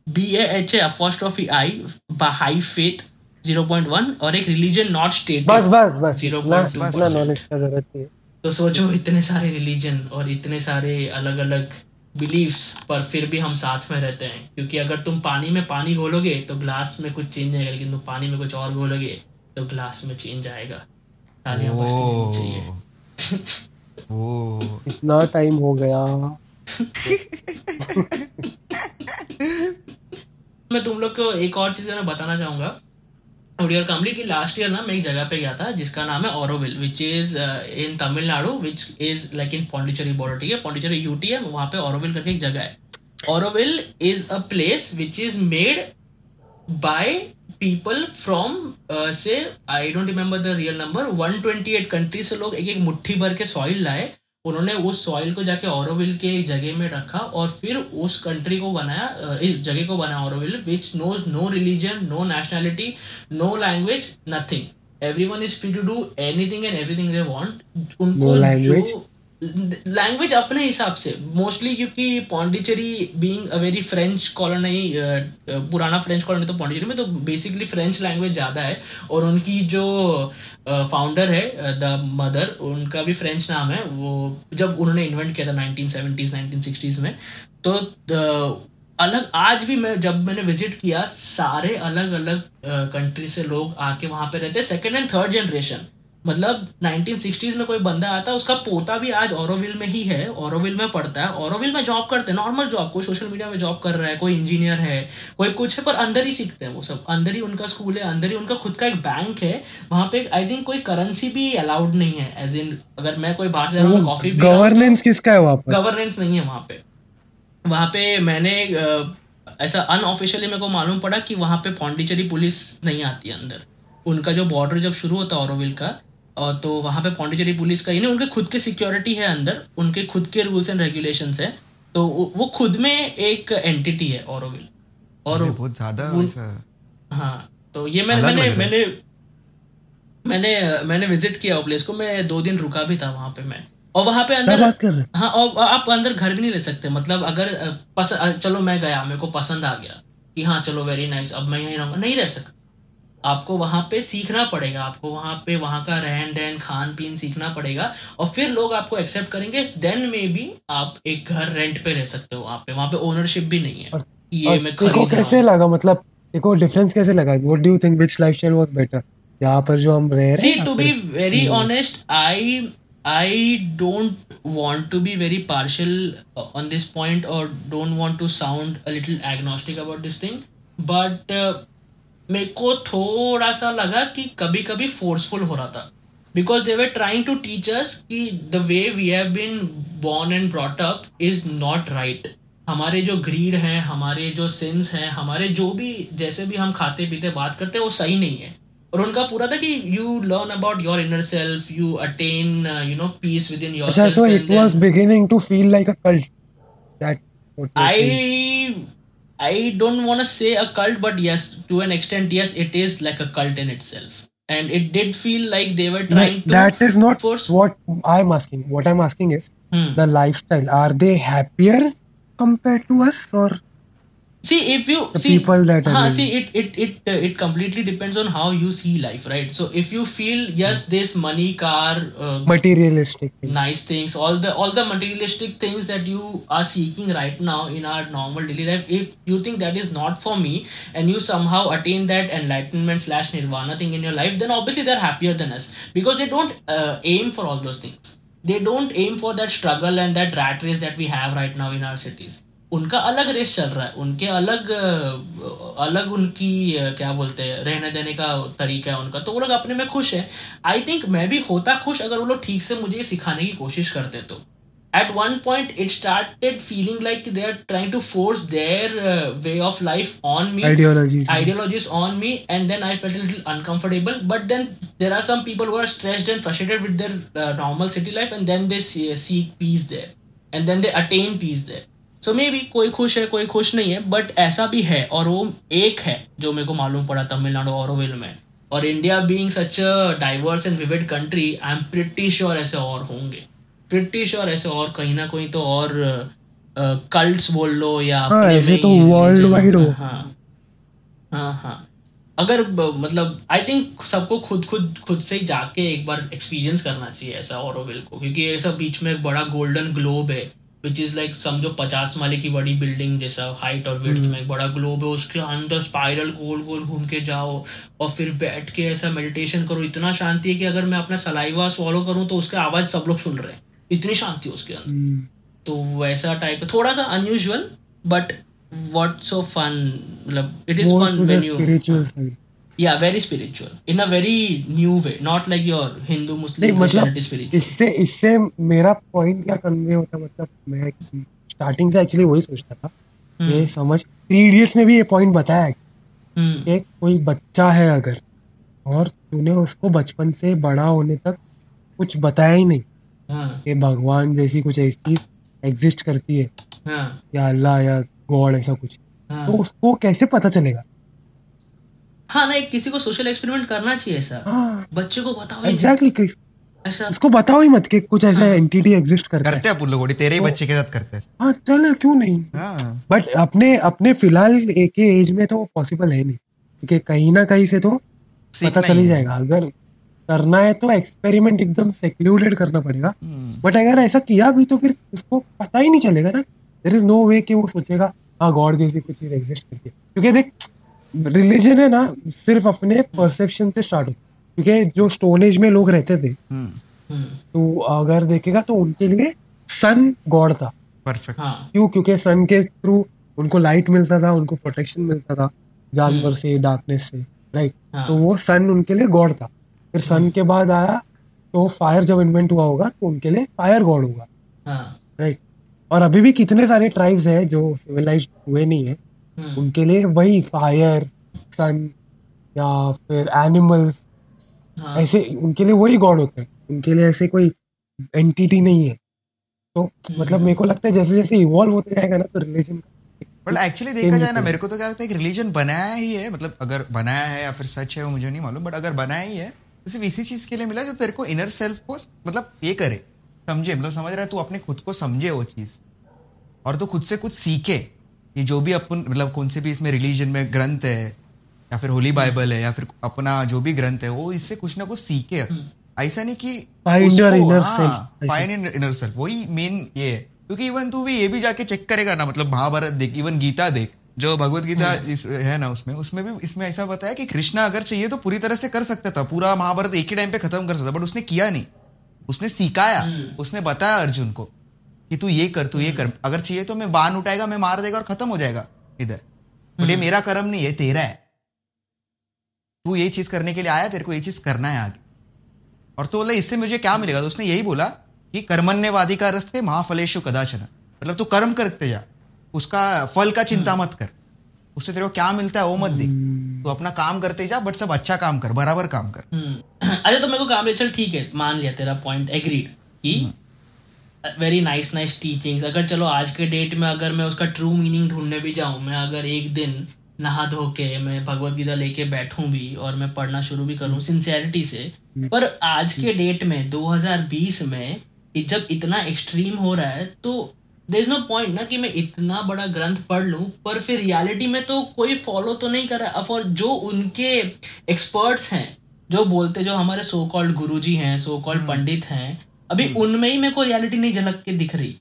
B A H A apostrophe I Bahai faith 0.1 और एक रिलीजन नॉट स्टेट बस बस बस। Zero इतना point two इतना नॉलेज का ज़रूरत है। तो सोचो इतने सारे रिलीजन और इतने सारे अलग अलग बिलीव्स पर फिर भी हम साथ में रहते हैं। क्योंकि अगर तुम पानी में पानी घोलोगे तो ग्लास में कुछ चेंज आएगा लेकिन तुम पानी में कुछ और घोलोगे तो ग्लास में चेंज आएगा। तालियाँ बजती चाहिए। ओ इतना टाइम हो गया। मैं तुम लोग को एक और चीज़ मैं बताना चाहूँगा। उडियर कामली की लास्ट ईयर ना मैं एक जगह पे गया था जिसका नाम है Auroville which is in Tamil Nadu which is like in Pondicherry border ठीक है? पौंडीचेरी यूटी है वहाँ पे ओरोविल करके एक जगह है। Auroville is a place which is made people from uh, say I don't remember the real number 128 country से लोग एक एक मुट्ठी भर के सॉइल लाए उन्होंने उस सॉइल को जाके ऑरोविल के जगह में रखा और फिर उस कंट्री को बनाया इस जगह को बनाया Auroville which knows no religion no nationality no language nothing everyone is free to do anything and everything they want उनको लैंग्वेज अपने हिसाब से मोस्टली क्योंकि Pondicherry being a very French colony पुराना फ्रेंच कॉलोनी तो पौंडीचेरी में तो बेसिकली फ्रेंच लैंग्वेज ज़्यादा है और उनकी जो फाउंडर है द मदर उनका भी फ्रेंच नाम है, वो जब उन्होंने इन्वेंट किया था 1970s 1960s में तो अलग, आज भी मैं, जब मैंने विज़िट किया, सारे अलग अलग कंट्री से लोग आके वहाँ पे रहते सेकेंड एंड थर्ड जनरेशन मतलब 1960s में कोई बंदा आता उसका पोता भी आज ओरोविल में ही है ओरोविल में पढ़ता है। ओरोविल में जॉब करते हैं नॉर्मल जॉब कोई सोशल मीडिया में जॉब कर रहा है कोई इंजीनियर है कोई कुछ है पर अंदर ही सीखते हैं वो सब। अंदर ही उनका स्कूल है अंदर ही उनका खुद का एक बैंक है वहाँ पे आई थिंक कोई करेंसी भी अलाउड नहीं है एज इन अगर मैं कोई बाहर से कॉफ़ी तो- गवर्नेंस किसका है वहाँ पर? गवर्नेंस नहीं है वहाँ पे। वहाँ पे मैंने ऐसा अनऑफिशियली मेरे को मालूम पड़ा कि वहाँ पे पौंडीचेरी पुलिस नहीं आती है अंदर। उनका जो बॉर्डर जब शुरू होता है ऑरोविल का तो वहाँ पे पौंडीचेरी पुलिस का यानी उनके खुद के सिक्योरिटी है अंदर उनके खुद के रूल्स एंड रेगुलेशंस है। तो वो खुद में एक एंटिटी है ऑरोविल और बहुत ज़्यादा हाँ तो ये मैंने मैंने। मैंने मैंने मैंने विज़िट किया वो प्लेस को मैं दो दिन रुका भी था वहाँ पे मैं। और वहाँ पे अंदर बात कर रहे हाँ? और आप अंदर घर भी नहीं रह सकते मतलब अगर पस, चलो मैं गया मेरे को पसंद आ गया कि हाँ चलो वेरी नाइस अब मैं यहीं रहूँगा। नहीं रह सकते। आपको वहाँ पे सीखना पड़ेगा आपको वहाँ पे वहाँ का रहन सहन खान पीन सीखना पड़ेगा और फिर लोग आपको एक्सेप्ट करेंगे देन मे बी आप एक घर रेंट पे रह सकते हो वहाँ पे वहाँ पे ओनरशिप भी नहीं है। और- ये और मैं खरीद कैसे लगा मतलब को डिफरेंस कैसे लगा what do you think which lifestyle was better यहाँ पर जो हम रह रहे हैं be फिर- very honest, I I don't want to be very partial on this point or don't want to sound a little agnostic about this thing, but uh, मेरे को थोड़ा सा लगा कि कभी कभी फोर्सफुल हो रहा था। Because they were trying to teach us कि the way we have been born and brought up is not right हमारे जो ग्रीड हैं हमारे जो सिंस हैं हमारे जो भी जैसे भी हम खाते पीते बात करते हैं वो सही नहीं है। और उनका पूरा था कि you learn about your inner self you attain you know peace within your your अच्छा तो it was beginning to feel like a cult that I I don't want to say a cult, but yes, to an extent, yes, it is like a cult in itself, and it did feel like they were trying to. that is not force. what I'm asking. What I'm asking is Hmm. the lifestyle. Are they happier compared to us or see if you The see people that in- see it it it uh, it completely depends on how you see life right? So if you feel yes this money car uh, materialistic nice things all the all the materialistic things that you are seeking right now in our normal daily life if you think that is not for me and you somehow attain that enlightenment slash nirvana thing in your life then obviously they're happier than us. Because they don't uh, aim for all those things. They don't aim for that struggle and that rat race that we have right now in our cities उनका अलग रेस चल रहा है उनके अलग अलग उनकी क्या बोलते हैं रहने देने का तरीका है उनका तो वो लोग अपने में खुश है आई थिंक मैं भी होता खुश अगर वो लोग ठीक से मुझे सिखाने की कोशिश करते तो at one point it started feeling like they are trying to force their uh, way of life on me Ideologies. ideologies on me and then i felt a little uncomfortable but then there are some people who are stressed and frustrated with their uh, normal city life and then they see, seek peace there and then they attain peace there so maybe कोई खुश है कोई खुश नहीं है बट ऐसा भी है और वो एक है जो मेरे को मालूम पड़ा तमिलनाडु ऑरोविल में। और India being such a diverse and vivid country I am pretty sure ऐसे और होंगे। प्रिटी श्योर ऐसे और कहीं ना कहीं तो और कल्ट्स बोल लो या हाँ, ऐसे तो ही worldwide religion- हो। हाँ हाँ हाँ। अगर मतलब आई थिंक सबको खुद खुद खुद से ही जाके एक बार एक्सपीरियंस करना चाहिए ऐसा ऑरोविल को क्योंकि ऐसा बीच में एक बड़ा गोल्डन ग्लोब है। विच इज़ लाइक समझो पचास माले की बड़ी बिल्डिंग जैसा हाइट और विड्थ में एक बड़ा ग्लोब है उसके अंदर स्पाइरल गोल गोल घूम के जाओ और फिर बैठ के ऐसा मेडिटेशन करो। इतना शांति है कि अगर मैं अपना सलाइवा swallow करूँ तो उसका आवाज़ सब लोग सुन रहे हैं। इतनी शांति है उसके अंदर। हम्म, तो वैसा टाइप थोड़ा सा unusual but what so fun मतलब it is fun the when you spiritual. In a very new way. Not like your hindu नहीं muslim मतलब इससे इससे मेरा पॉइंट क्या कन्वे होता मतलब मैं स्टार्टिंग से एक्चुअली वही सोचता था ये समझ थ्री इडियट्स में भी ये पॉइंट बताया है हम्म। कि कोई बच्चा है अगर और तूने उसको बचपन से बड़ा होने तक कुछ बताया ही नहीं हाँ। कि भगवान जैसी कुछ ऐसी चीज़ एग्जिस्ट करती है हाँ। या अल्लाह या गॉड ऐसा कुछ। हाँ। तो उसको कैसे पता चलेगा? हाँ नहीं किसी को सोशल एक्सपेरिमेंट करना चाहिए ऐसा हाँ। बच्चे को बताओ। ही। एग्जैक्टली ऐसा। उसको बताओ ही मत कि कुछ ऐसा एंटिटी एग्जिस्ट करता है। करते हैं लोग तेरे ही बच्चे के साथ करते हैं। हाँ चल क्यों नहीं? हाँ। बट अपने अपने फ़िलहाल एक ही एज में तो पॉसिबल है नहीं। क्योंकि कहीं ना कहीं से तो पता चल ही ही। जाएगा। अगर करना है तो एक्सपेरिमेंट एकदम सेक्लूडेड करना पड़ेगा। हम्म। बट अगर ऐसा किया भी तो फिर उसको पता ही नहीं चलेगा ना। देर इज़ नो वे कि वो सोचेगा हाँ गॉड जैसी कुछ चीज़ एग्जिस्ट करती है क्योंकि देख रिलीजन है ना सिर्फ़ अपने परसेप्शन से स्टार्ट होता है क्योंकि जो स्टोन एज में लोग रहते थे हम्म। हम्म, तो अगर देखेगा तो उनके लिए सन गॉड था। परफेक्ट हाँ। क्यों? क्योंकि सन के थ्रू उनको लाइट मिलता था उनको प्रोटेक्शन मिलता था जानवर से डार्कनेस से राइट हाँ। तो वो सन उनके लिए गॉड था। फिर सन के बाद आया तो फायर जब इन्वेंट हुआ होगा तो उनके लिए फायर गॉड होगा। हाँ। राइट और अभी भी कितने सारे ट्राइब्स हैं जो सिविलाइज हुए नहीं है हम्म, उनके लिए वही फायर सन या फिर एनिमल्स हाँ। ऐसे उनके लिए वही गॉड होते हैं। उनके लिए ऐसे कोई एंटिटी नहीं है। तो मतलब मेरे को लगता है जैसे जैसे इवॉल्व होते जाएगा ना तो रिलीजन बट एक्चुअली देखा जाए ना मेरे को तो क्या लगता है कि रिलीजन बनाया ही है। मतलब अगर बनाया है या फिर सच है वो मुझे नहीं मालूम बट अगर बनाया ही है तो सिर्फ़ इसी चीज़ के लिए मिला जो तेरे को इनर सेल्फ को मतलब ये करे। समझे मतलब समझ रहा है तू अपने खुद को समझे वो चीज़। और तू खुद से कुछ सीखे। ये जो भी अपन मतलब कौन से भी इसमें रिलीजन में ग्रंथ है या फिर होली बाइबल है या फिर अपना जो भी ग्रंथ है वो इससे कुछ ना कुछ सीखे ऐसा नहीं कि इनर सेल्फ वही मेन ये है। क्योंकि इवन तू भी ये भी जाके चेक करेगा ना मतलब महाभारत देख इवन गीता देख जो भगवत गीता इस, है ना उसमें उसमें भी इसमें ऐसा बताया कि कृष्णा अगर चाहिए तो पूरी तरह से कर सकता था पूरा महाभारत एक ही टाइम पे खत्म कर सकता बट उसने किया नहीं। उसने सिखाया उसने बताया अर्जुन को। कि तू ये कर तू ये कर। अगर चाहिए तो मैं बाण उठाएगा मैं मार देगा और खत्म हो जाएगा इधर। बट ये मेरा कर्म नहीं है तेरा है। तू ये चीज़ करने के लिए आया तेरे को ये चीज़ करना है आगे। और तो बोला इससे मुझे क्या मिलेगा? तो उसने यही बोला कि कर्मण्यवादी का रस्ते महाफलेशु कदाचन। मतलब तू कर्म करते जा उसका फल का चिंता मत कर। उससे तेरे को क्या मिलता है वो मत देख। तू अपना काम करते जा बट सब अच्छा काम कर बराबर काम कर। हम्म, अच्छा तो मेरे को काम चल ठीक है मान लिया तेरा पॉइंट एग्रीड कि वेरी नाइस नाइस टीचिंग्स अगर चलो आज के डेट में अगर मैं उसका ट्रू मीनिंग ढूँढने भी जाऊँ मैं अगर एक दिन नहा धो के मैं भगवत गीता लेके बैठूं भी और मैं पढ़ना शुरू भी करूँ सिंसेरिटी से पर आज के डेट में 2020 में जब इतना एक्सट्रीम हो रहा है तो देर इज़ नो पॉइंट ना कि मैं इतना बड़ा ग्रंथ पढ़ लूँ पर फिर रियलिटी में तो कोई फॉलो तो नहीं कर रहा। और जो उनके एक्सपर्ट्स हैं जो बोलते जो हमारे सो कॉल्ड गुरुजी हैं सो कॉल्ड हम्म। पंडित हैं अभी उनमें ही मेरे को रियलिटी नहीं झलक के दिख रही।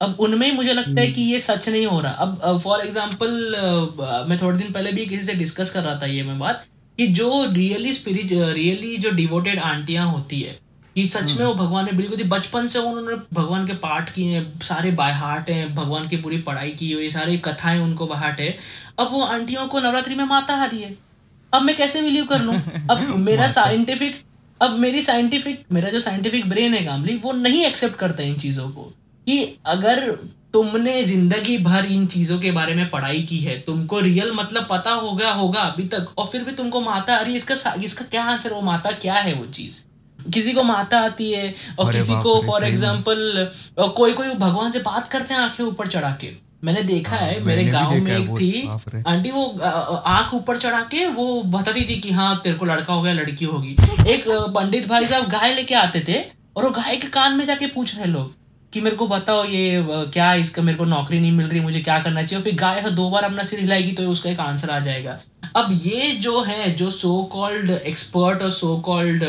अब उनमें ही मुझे लगता है कि ये सच नहीं हो रहा। अब फॉर एग्ज़ाम्पल मैं थोड़े दिन पहले भी किसी से डिस्कस कर रहा था ये मैं बात कि जो रियली स्पिरिट रियली जो डिवोटेड आंटियाँ होती है कि सच में वो भगवान में बिल्कुल बचपन से उन्होंने भगवान के पाठ किए हैं सारे बाय हार्ट हैं भगवान की पूरी पढ़ाई की हुई सारी कथाएँ उनको बाहट है। अब वो आंटियों को नवरात्रि में माता हारी है। अब मैं कैसे बिलीव कर लूँ? अब मेरा साइंटिफिक अब मेरी साइंटिफिक मेरा जो साइंटिफिक ब्रेन है कामली वो नहीं एक्सेप्ट करता इन चीज़ों को कि अगर तुमने ज़िंदगी भर इन चीज़ों के बारे में पढ़ाई की है तुमको रियल मतलब पता होगा होगा अभी तक और फिर भी तुमको माता आ रही इसका इसका क्या आंसर वो माता क्या है वो चीज़? किसी को माता आती है और किसी को फॉर एग्ज़ाम्पल कोई कोई भगवान से बात करते हैं आँखें ऊपर चढ़ा के। मैंने देखा हाँ, है मेरे गाँव में एक थी। आंटी वो आँख ऊपर चढ़ा के वो बताती थी कि हाँ तेरे को लड़का हो गया लड़की होगी। एक पंडित भाई साहब गाय लेके आते थे और वो गाय के कान में जाके पूछ रहे लोग कि मेरे को बताओ ये क्या इसका मेरे को नौकरी नहीं मिल रही मुझे क्या करना चाहिए? और फिर गाय दो बार अपना सिर हिलाएगी तो उसका एक आंसर आ जाएगा। अब ये जो है जो सो कॉल्ड एक्सपर्ट और सो कॉल्ड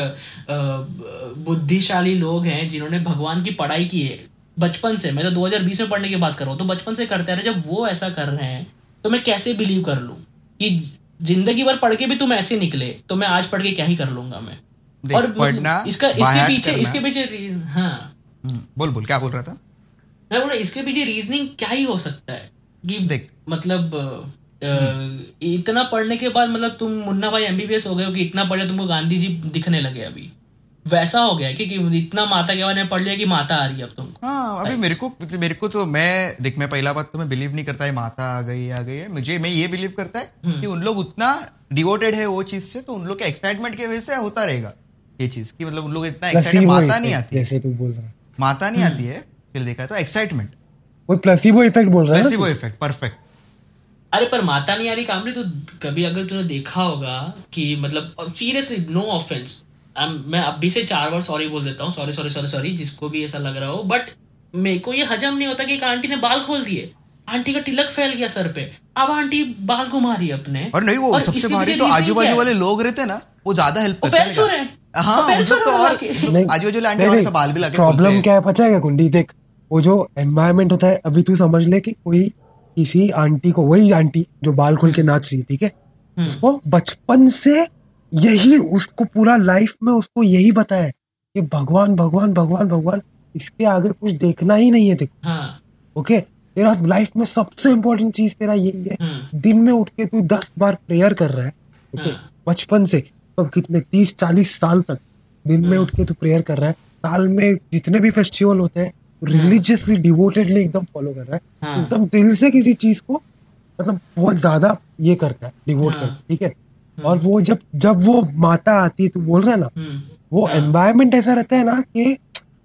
बुद्धिशाली लोग हैं जिन्होंने भगवान की पढ़ाई की है बचपन से मैं तो 2020 में पढ़ने की बात कर रहा हूँ तो बचपन से करते रहे जब वो ऐसा कर रहे हैं तो मैं कैसे बिलीव कर लूँ? कि ज़िंदगी भर पढ़ के भी तुम ऐसे निकले तो मैं आज पढ़ के क्या ही कर लूँगा मैं? और पढ़ना, इसका इसके पीछे इसके पीछे हाँ। हम्म, बोल बोल क्या बोल रहा था? मैं बोला इसके पीछे रीजनिंग क्या ही हो सकता है? कि देख। मतलब अ, इतना पढ़ने के बाद मतलब तुम मुन्ना भाई एमबीबीएस हो गए हो कि इतना पढ़े तुमको गांधी जी दिखने लगे अभी। वैसा हो गया है कि, कि इतना माता के बारे में पढ़ लिया कि माता आ रही है अब तुमको। हाँ अभी मेरे को मेरे को तो मैं देख मैं पहला बात तो मैं बिलीव नहीं करता है माता आ गई आ गई है। मुझे मैं ये बिलीव करता है हम्म। कि उन लोग उतना डिवोटेड है वो चीज़ से तो उन लोग के एक्साइटमेंट की वजह से होता रहेगा ये चीज़ कि मतलब उन लोग इतना एक्साइटेड माता नहीं आती। है जैसे तू बोल रहा है। माता नहीं हम्म। आती है फिर देखा तो एक्साइटमेंट वो प्लसीबो इफ़ेक्ट बोल रहा है प्लेसिबो? इफ़ेक्ट परफेक्ट अरे पर माता नहीं आ रही कामली तो कभी अगर तूने देखा होगा कि मतलब सीरियसली नो ऑफेंस मैं अभी से चार बार सॉरी बोल देता हूँ। सॉरी सॉरी सॉरी सॉरी जिसको भी ऐसा लग रहा हो। बट मेरे को ये हजम नहीं होता कि एक आंटी ने बाल खोल दिए। आंटी का तिलक फैल गया सर पे। अब आंटी बाल घुमा रही है अपने। और नहीं वो और सबसे भारी तो आजू बाजू वाले लोग रहते हैं ना वो ज़्यादा हेल्प करते हैं हाँ। लोग तो आजू बाजू वाले आंटी सब बाल भी लाके प्रॉब्लम क्या है पता है क्या कुंडी? देख वो जो एनवायरमेंट होता है अभी तू समझ ले कि कोई किसी आंटी को वही आंटी जो बाल खोल के नाच रही है ठीक है? हम्म। उसको बचपन से यही उसको पूरा लाइफ में उसको यही बताया कि भगवान भगवान भगवान भगवान इसके आगे कुछ देखना ही नहीं है देखो हाँ। ओके तेरा लाइफ में सबसे इम्पोर्टेंट चीज़ तेरा यही है। हम्म। दिन में उठ के तू दस बार प्रेयर कर रहा है। ओके हाँ। बचपन से तो कितने तीस चालीस साल तक दिन हाँ। में उठ के तू प्रेयर कर रहा है। साल में जितने भी फेस्टिवल होते हैं रिलीजियसली डिवोटेडली एकदम फॉलो कर रहा है। हाँ। एकदम दिल से किसी चीज़ को मतलब बहुत ज़्यादा ये करता है डिवोट हाँ। करता है। ठीक है? और वो जब जब वो माता आती है तो बोल रहा है ना हम्म। वो एनवायरमेंट ऐसा रहता है ना कि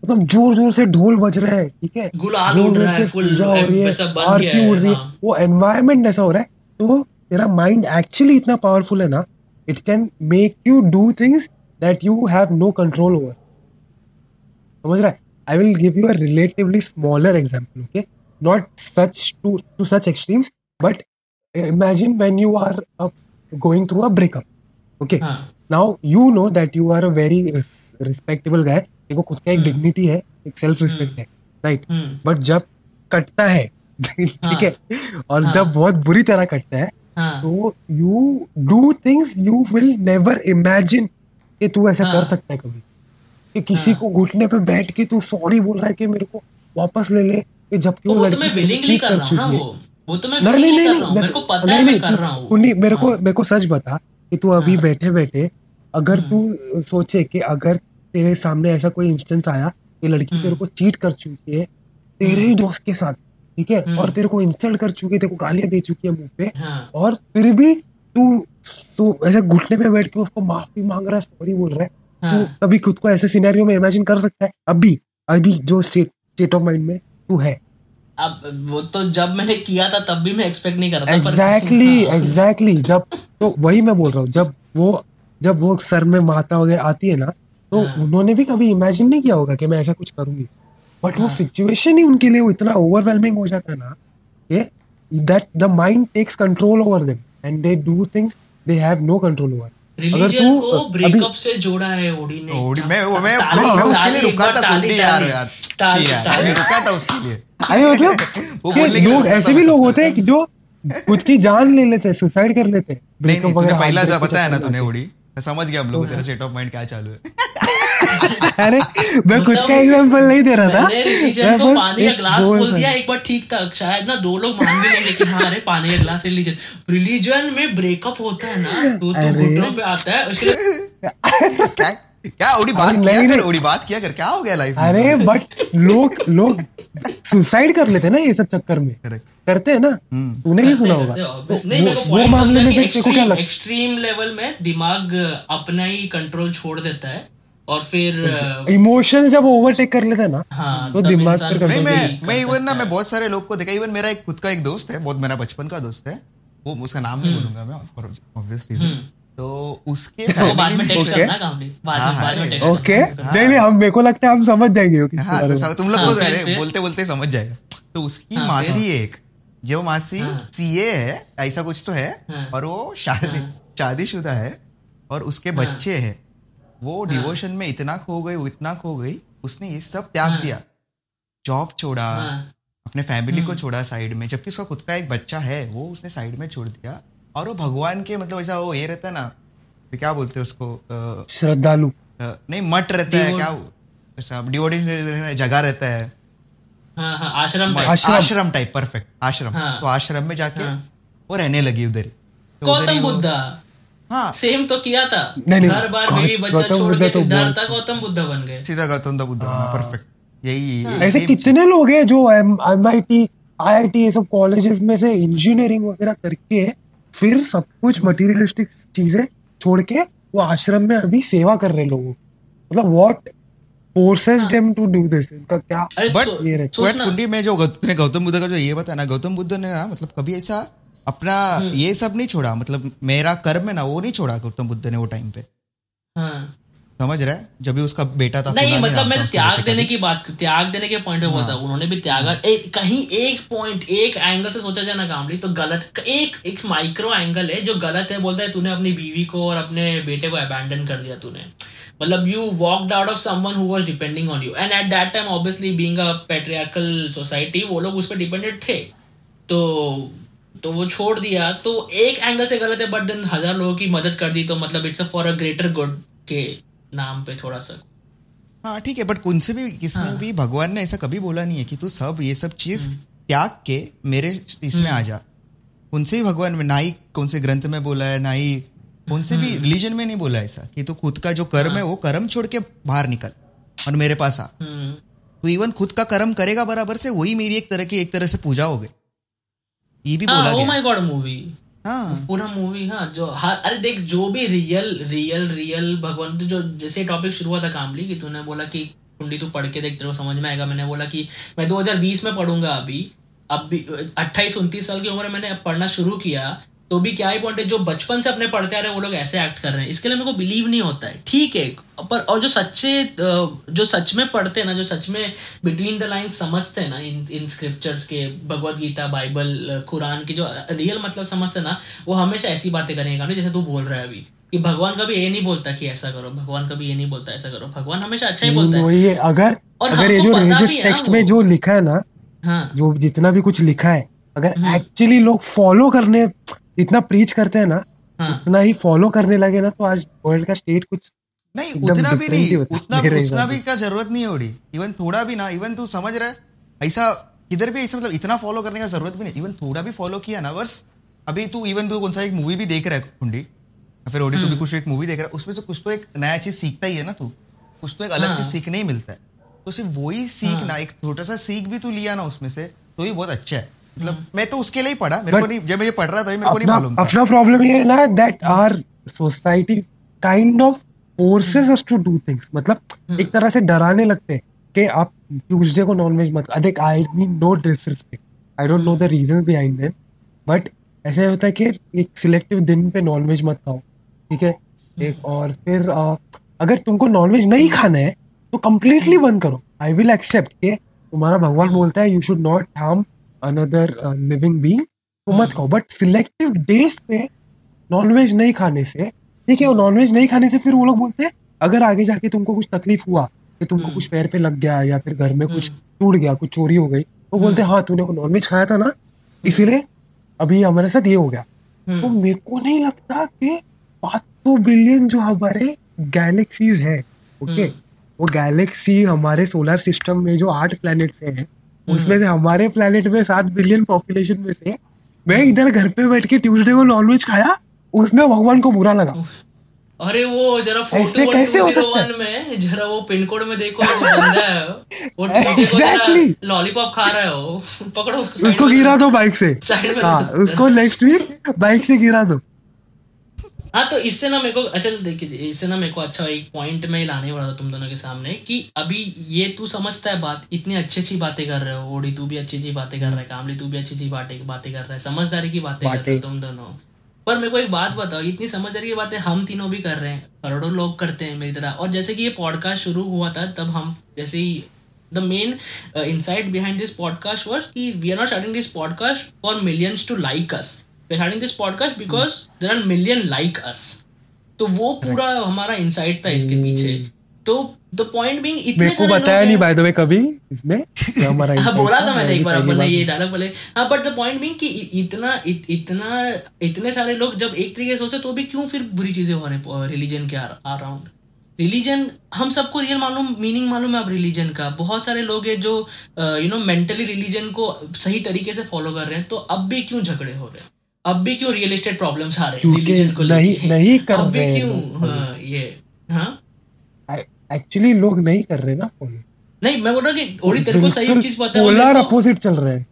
मतलब ज़ोर ज़ोर से ढोल बज रहे हैं ठीक है? ज़ोर ज़ोर से पूजा हो रही है आरती है, उड़ रही है हाँ। वो एनवायरमेंट ऐसा हो रहा है तो तेरा माइंड एक्चुअली इतना पावरफुल है ना it can make you do things that you have no control over समझ रहा है? I will give you a relatively smaller example okay not such to to such extremes but imagine when you are uh, going through a breakup. Okay. हाँ. Now you know that you are a very res- respectable guy. देखो खुद का एक डिग्निटी है एक सेल्फ रिस्पेक्ट है राइट हम्म. बट जब कटता है ठीक है? और जब बहुत बुरी तरह कटता है हाँ. तो you do things you will never imagine कि तू ऐसा कर हाँ। सकता है कभी। कि किसी को घुटने पे बैठ के तू सॉरी बोल रहा है कि मेरे को वापस ले ले कि जबकि वो वो तो लड़की कर हूँ ना चुकी है। वो तो मैं नहीं नहीं नहीं हूँ मेरे को पता नहीं, है मैं कर रहा हूँ नहीं मेरे को हाँ। मेरे को सच बता कि तू अभी बैठे बैठे अगर तू सोचे कि अगर तेरे सामने ऐसा कोई इंस्टेंस आया कि लड़की हम्म। तेरे को चीट कर चुकी है तेरे ही दोस्त के साथ ठीक है हम्म। और तेरे को इंसल्ट कर चुकी है तेरे को गालियाँ दे चुकी है मुँह पे हाँ और फिर भी तू तो ऐसे घुटने पे बैठ के उसको माफ़ी मांग रहा है सॉरी बोल रहा है हाँ। तू कभी खुद को ऐसे सिनेरियो में इमेजिन कर सकता है अभी अभी जो स्टेट स्टेट ऑफ़ माइंड में तू है अब वो तो जब मैंने किया था तब भी मैं एक्सपेक्ट नहीं एग्जैक्टली हाँ। एग्जैक्टली जब तो वही मैं बोल रहा हूँ जब वो जब वो सर में माता वगैरह आती है ना तो हाँ। उन्होंने भी कभी इमेजिन नहीं किया होगा कि मैं ऐसा कुछ करूँगी बट वो सिचुएशन ही उनके लिए वो इतना ओवरवेलमिंग हो जाता है ना कि that the mind takes control over them and they do things they have no control over अगर रिलीजन तू को ब्रेकअप से जोड़ा है ओडी ने। ओडी मैं वो मैं ताली- मैं उसके लिए रुका था कुंडी यार यार। रुका था उसके लिए। अरे मतलब लोग ऐसे भी लोग मतलब। होते हैं कि जो खुद की जान ले लेते हैं सुसाइड कर लेते हैं। तूने वगैरह पहला बताया ना तूने ओडी? समझ गया हम लोग तेरा स्टेट ऑफ़ माइंड क्या चालू है। अरे मैं खुद मतलब का एग्जांपल नहीं दे रहा था। को पानी का ग्लास बोल दिया एक बार ठीक था शायद ना दो लोग मान भी लेंगे कि हाँ अरे पानी का ग्लास रिलीजन रिलीजन में ब्रेकअप होता है ना तो तो घुटनों पे आता है उसके क्या क्या ओडी बात नहीं, कर? नहीं। ओडी बात किया कर? क्या हो गया लाइफ अरे बट लोग लोग सुसाइड कर लेते हैं ना ये सब चक्कर में। करते हैं ना? हम्म। तूने भी सुना होगा। तो वो- वो मामले में क्या लगता extreme level में दिमाग अपना ही कंट्रोल छोड़ देता है। और फिर इमोशन जब ओवरटेक कर लेते हैं ना हाँ तो दिमाग पर भी मैं मैं इवन ना मैं बहुत सारे लोग को देखा इवन मेरा एक खुद का एक दोस्त है बहुत मेरा बचपन का दोस्त है वो उसका नाम नहीं बोलूँगा मैं फॉर ऑब्वियस रीजन तो उसके वो बाद में टेक्स्ट Okay. करना काम नहीं बाद हाँ, में हाँ, बाद में टेक्स्ट ओके नहीं। नहीं हम मेरे को लगता है हम समझ जाएँगे वो किसके हाँ बारे तो में। तुम लोग हाँ, को अरे बोलते बोलते समझ जाएगा। तो उसकी हाँ, मासी एक जो मासी हाँ। सीए है ऐसा कुछ तो है हाँ। और वो शादी शादीशुदा है और उसके हाँ। बच्चे हैं। वो डिवोशन में इतना खो गई वो इतना खो गई उसने ये सब त्याग हाँ। दिया जॉब छोड़ा हाँ। अपने फैमिली को हम्म। छोड़ा साइड में जबकि उसका खुद का एक बच्चा है वो उसने साइड में छोड़ दिया और वो भगवान के मतलब ऐसा वो ये रहता है ना तो क्या बोलते हैं उसको श्रद्धालु नहीं मठ रहता है क्या ऐसा डिवोटी जगह रहता है हाँ हाँ आश्रम आश्रम। आश्रम टाइप परफेक्ट आश्रम हाँ। तो आश्रम में जाके हाँ। वो रहने लगी उधर ही। तो ही गौतम बुद्धा हाँ। सेम तो किया था। नहीं, नहीं, हर बार गौ- बीवी बच्चा गौतम छोड़ के तो सिद्धार्थ गौतम बुद्ध बन गए। सीधा गौतम बुद्ध हाँ। परफेक्ट यही हाँ। ऐसे कितने लोग हैं जो M I T I I T ये सब कॉलेजेस में से इंजीनियरिंग वगैरह करके फिर सब कुछ मटेरियलिस्टिक चीज़ें छोड़ के वो आश्रम में अभी सेवा कर रहे हैं लोगों। मतलब what forces them to do this इनका क्या बट कुंडी में जो गौतम बुद्ध का जो ये बताया ना गौतम बुद्ध ने ना मतलब कभी ऐसा अपना हम्म। ये सब नहीं छोड़ा मतलब मेरा कर्म है ना वो नहीं छोड़ा गौतम बुद्ध ने वो टाइम पे। हाँ। समझ रहा है? जब भी उसका बेटा था नहीं मतलब मैं तो त्याग देने की बात त्याग देने के पॉइंट पे हाँ। बोलता उन्होंने भी त्यागा। कहीं एक पॉइंट एक एंगल से सोचा जाए ना कामली तो गलत एक एक माइक्रो एंगल है जो गलत है बोलता है तूने अपनी बीवी को और अपने बेटे को अबैंडन कर दिया तूने। मतलब you walked out of someone who was depending on you and at that time obviously being a patriarchal society वो लोग उस पर डिपेंडेंट थे। तो तो वो छोड़ दिया। तो एक एंगल से गलत है बट देन हज़ार लोगों की मदद कर दी तो मतलब it's for a greater good के नाम पे थोड़ा सा। हाँ ठीक है बट उनसे भी किसमें हाँ। भी भगवान ने ऐसा कभी बोला नहीं है कि तू सब ये सब चीज़ हम्म। त्याग के मेरे इसमें आ जा। उनसे ही भगवान में ना ही कौन से ग्रंथ में बोला है ना ही उनसे भी रिलीजन में नहीं बोला ऐसा कि तू खुद का जो कर्म है वो कर्म छोड़ के बाहर निकल और मेरे पास आ। हम्म। तो इवन खुद का कर्म करेगा बराबर से वही मेरी एक तरह की एक तरह से पूजा हो गई। ये भी बोला हाँ ओ माय गॉड मूवी हाँ। पूरा मूवी हाँ जो हर अरे देख जो भी रियल रियल रियल भगवंत जो जैसे टॉपिक शुरू हुआ था कामली कि तूने बोला कि कुंडी तू पढ़ के देख तेरे को समझ में आएगा। मैंने बोला कि मैं 2020 में पढ़ूँगा अभी। अब भी अट्ठाईस उनतीस साल की उम्र में मैंने पढ़ना शुरू किया तो भी क्या ही पॉइंट है जो बचपन से अपने पढ़ते आ रहे हैं वो लोग ऐसे एक्ट कर रहे हैं। इसके लिए मेरे को बिलीव नहीं होता है। ठीक है पर और जो सच्चे जो सच में पढ़ते हैं ना जो सच में बिटवीन द लाइन समझते हैं ना इन इन स्क्रिप्चर्स के भगवत गीता बाइबल कुरान की जो रियल मतलब समझते हैं ना वो हमेशा ऐसी बातें करेंगे जैसे तू बोल रहा है अभी। कि भगवान कभी ये नहीं बोलता कि ऐसा करो भगवान कभी ये नहीं बोलता ऐसा करो। भगवान हमेशा अच्छा ही बोलता है। अगर और अगर ये जो रिलीजियस टेक्स्ट में जो लिखा है ना हाँ। जो जितना भी कुछ लिखा है अगर हम्म। एक्चुअली लोग फॉलो करने इतना प्रीच करते हैं ना हाँ। उतना ही फॉलो करने लगे ना तो आज वर्ल्ड का स्टेट कुछ नहीं उतना भी नहीं है, उतना उतना भी का ज़रूरत नहीं है उड़ी। इवन थोड़ा भी ना इवन तू समझ रहा है ऐसा किधर भी ऐसा मतलब इतना फॉलो करने का ज़रूरत भी नहीं। इवन थोड़ा भी फॉलो किया ना बस अभी तू इवन तू कौन सा एक मूवी भी देख रहा है कुंडी। फिर ओडी तू हम्म। भी कुछ एक मूवी देख रहा है उसमें से कुछ तो एक नया चीज़ सीखता ही है ना तू। कुछ तो एक अलग हाँ। चीज़ सीखने ही मिलता है। तो सिर्फ़ वही सीखना एक छोटा सा सीख भी तू लिया ना उसमें से तो ही बहुत अच्छा है। मतलब मैं तो उसके लिए ही पढ़ा मेरे को नहीं जब मैं ये पढ़ रहा था मेरे को नहीं मालूम अपना प्रॉब्लम ये है ना that are society kind of forces us to do things मतलब एक तरह से डराने लगते हैं कि आप ट्यूसडे को नॉनवेज मत देख I mean no disrespect I don't know the reason behind them but ऐसा होता है कि एक सिलेक्टिव दिन पे नॉनवेज मत खाओ ठीक है? एक और फिर अ, अगर तुमको नॉनवेज नहीं खाना है तो कंप्लीटली बंद करो। आई विल एक्सेप्ट के तुम्हारा भगवान बोलता है you should not harm another living being तो मत खाओ बट सिलेक्टिव डेज़ पे नॉनवेज नहीं खाने से ठीक है वो नॉनवेज नहीं खाने से फिर वो लोग बोलते हैं अगर आगे जाके तुमको कुछ तकलीफ़ हुआ कि तुमको कुछ पैर पे लग गया या फिर घर में कुछ टूट गया कुछ चोरी हो गई तो बोलते हाँ तूने वो नॉनवेज खाया था ना इसीलिए अभी हमारे साथ ये हो गया। तो मेरे को नहीं लगता कि पाँच सौ बिलियन जो हमारे गैलेक्सीज है ओके वो गैलेक्सी हमारे सोलर सिस्टम में जो आठ प्लैनेट्स हैं उसमें से हमारे प्लैनेट में सात बिलियन पॉपुलेशन में से मैं इधर घर पे बैठ के ट्यूसडे को नॉनवेज खाया उसमें भगवान को बुरा लगा। अरे वो जरा फ़ोटो कैसे हो सकता है? में जरा वो पिन कोड में देखो वो बंदा है वो। Exactly. लॉलीपॉप खा रहा है वो। पकड़ो उसको उसको गिरा दो बाइक से। हाँ उसको। नेक्स्ट वीक बाइक से गिरा दो। हाँ तो इससे ना मेरे को अच्छा देखिए इससे ना मेरे को अच्छा एक पॉइंट में लाने वाला था तुम दोनों के सामने कि अभी ये तू समझता है बात इतनी अच्छी अच्छी बातें कर रहे हो ओडी तू भी अच्छी अच्छी बातें कर रहा है कामली तू भी अच्छी अच्छी बातें बातें कर रहा है समझदारी की बातें कर रहे हो तुम दोनों। पर मेरे को एक बात बताओ इतनी समझदारी की बातें हम तीनों भी कर रहे हैं करोड़ों लोग करते हैं मेरी तरह। और जैसे कि ये पॉडकास्ट शुरू हुआ था तब हम जैसे ही the main insight behind this podcast was कि we are not starting this podcast for millions to like us starting this podcast because there are million like us तो वो पूरा हमारा इनसाइट था इसके पीछे। तो द पॉइंट बीइंग इतने मेरे को बताया नहीं बाय द वे कभी इसने हमारा हाँ बोला था, मैंने एक बार अपने ये बार- डायलॉग बोले। हाँ बट द पॉइंट बीइंग कि इतना इत, इतना इतने सारे लोग जब एक तरीके से सोचे तो भी क्यों फिर बुरी चीज़ें हो रही रिलीजन के अराउंड रिलीजन हम सबको रियल मालूम मीनिंग मालूम है अब रिलीजन का। बहुत सारे लोग हैं जो यू नो मेंटली रिलीजन को सही तरीके से फॉलो कर रहे हैं तो अब भी क्यों झगड़े हो रहे हैं? अब भी क्यों रियल एस्टेट प्रॉब्लम्स आ रहे हैं? को नहीं- नहीं कर अब भी रहे हैं क्यों? हाँ, ये हाँ? एक्चुअली लोग नहीं कर रहे ना फॉलो नहीं मैं बोल रहा हूँ कि ओडी तेरे को सही चीज़ पता है पोलर अपोजिट चल रहे हैं।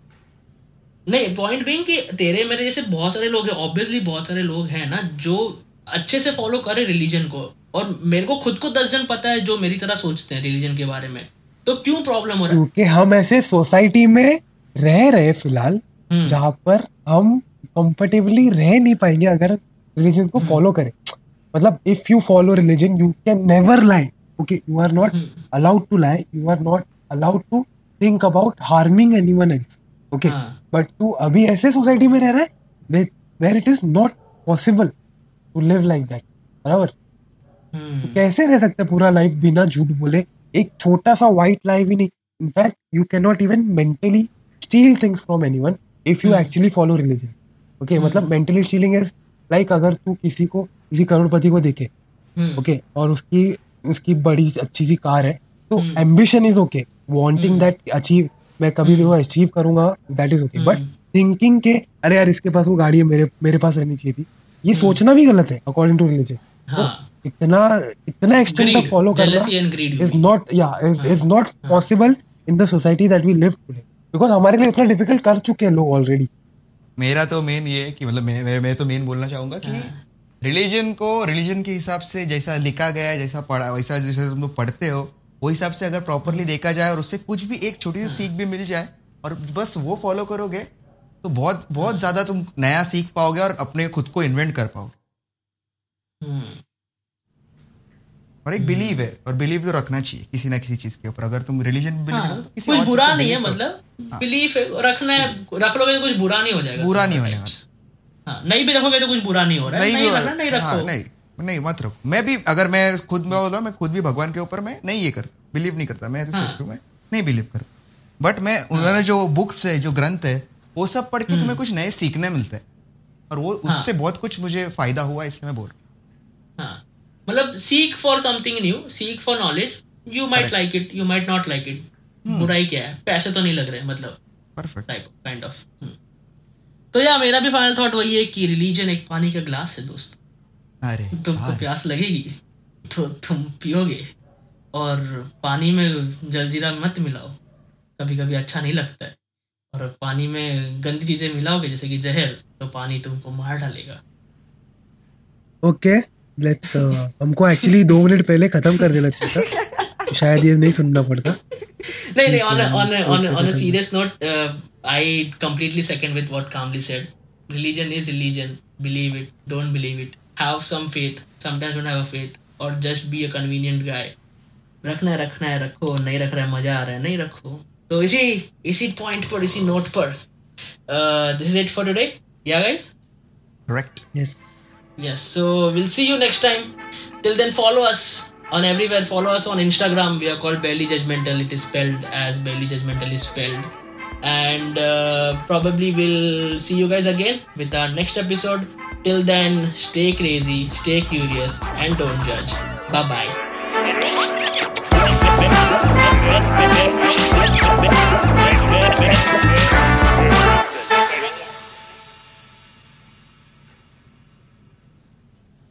नहीं पॉइंट बीइंग कि तेरे मेरे जैसे बहुत सारे लोग हैं ऑब्वियसली बहुत सारे लोग हैं ना जो अच्छे से फॉलो करे रिलीजन को। और मेरे को खुद को दस जन पता है जो मेरी तरह सोचते हैं रिलीजन के बारे में। तो क्यों प्रॉब्लम हो रहा है? क्योंकि हम ऐसे सोसाइटी में रह रहे फ़िलहाल हम्म। जहाँ पर हम कंफर्टेबली रह नहीं पाएँगे अगर रिलीजन को फॉलो करें। मतलब if you follow religion you can never lie okay you are not allowed to lie you are not allowed to think about harming any one else okay. But तू अभी ऐसे सोसाइटी में रह रहा है where it is not possible to live like that बराबर? हम्म, कैसे रह सकते पूरा लाइफ बिना झूठ बोले? एक छोटा सा व्हाइट लाइफ ही नहीं। In fact you can not even mentally steal things from anyone if you actually follow religion okay मतलब मेंटली स्टीलिंग इज़ लाइक अगर तू किसी को किसी करोड़पति को देखे ओके और उसकी उसकी बड़ी अच्छी सी कार है तो ambition is okay wanting that achieve मैं कभी भी वो अचीव करूँगा that is okay but thinking के अरे यार इसके पास वो गाड़ी है मेरे मेरे पास रहनी चाहिए थी ये सोचना भी गलत है अकॉर्डिंग टू रिलीजन इतना इतना एक्सटेंट तक फॉलो करना इज़ नॉट या is not possible in the society that we live today because हमारे लिए इतना डिफ़िकल्ट कर चुके हैं लोग ऑलरेडी मेरा तो मेन ये है कि मतलब मैं मैं, मैं तो मेन बोलना चाहूँगा कि रिलीजन को रिलीजन के हिसाब से जैसा लिखा गया है जैसा पढ़ा वैसा जैसे तुम लोग पढ़ते हो वो हिसाब से अगर प्रॉपरली देखा जाए और उससे कुछ भी एक छोटी सी सीख भी मिल जाए और बस वो फॉलो करोगे तो बहुत बहुत ज़्यादा तुम नया सीख पाओगे और अपने खुद को इन्वेंट कर पाओगे। हम्म, और एक बिलीव है और बिलीव तो रखना चाहिए किसी ना किसी चीज़ के ऊपर। अगर तुम रिलीजन में बिलीव हाँ, तो किसी कुछ बुरा नहीं है मतलब बिलीफ रखना है रख लोगे तो कुछ बुरा नहीं हो जाएगा। बुरा नहीं होने types। हाँ नहीं भी रखोगे तो कुछ बुरा नहीं हो रहा है। नहीं रखना नहीं हाँ, रखो। नहीं नहीं मत रखो। मैं भी अगर मैं खुद में बोल रहा मैं खुद भी भगवान के ऊपर मैं नहीं ये कर बिलीव नहीं करता मैं ऐसे हाँ। सोचता मैं नहीं बिलीव करता। बट मैं उन्होंने जो बुक्स है जो ग्रंथ है वो सब पढ़ के हम्म। तुम्हें कुछ नए सीखने मिलते हैं। और वो हाँ। उससे बहुत कुछ मुझे फ़ायदा हुआ इसलिए मैं बोल रहा हूँ। हाँ। मतलब seek for something new seek for knowledge you might like it you might not like it. बुराई क्या है? पैसे तो नहीं लग रहे मतलब परफेक्ट टाइप काइंड ऑफ़ तो या मेरा भी फाइनल थॉट वही है कि रिलीजन एक पानी का ग्लास है दोस्त। अरे तुमको प्यास लगेगी तो तुम पियोगे। और पानी में जलजीरा मत मिलाओ। कभी कभी अच्छा नहीं लगता है। और पानी में गंदी चीज़ें मिलाओगे जैसे कि जहर तो पानी तुमको मार डालेगा। ओके लेट्स uh, हमको एक्चुअली दो मिनट पहले खत्म कर देना चाहिए था। तो शायद ये नहीं सुनना पड़ता। नहीं नहीं on on on a serious note I completely second with what Kamli said religion is religion believe it don't believe it have some faith sometimes don't have a faith और just be a convenient guy रखना है रखना है रखो। नहीं रख रहा है मज़ा आ रहा है। नहीं रखो। तो इसी इसी पॉइंट पर इसी नोट पर this is it for today या guys correct yes Yes, so we'll see you next time. Till then, follow us on everywhere. Follow us on Instagram. We are called Barely Judgmental. It is spelled as Barely Judgmental is spelled. And uh, probably we'll see you guys again with our next episode. Till then, stay crazy, stay curious, and don't judge. Bye bye.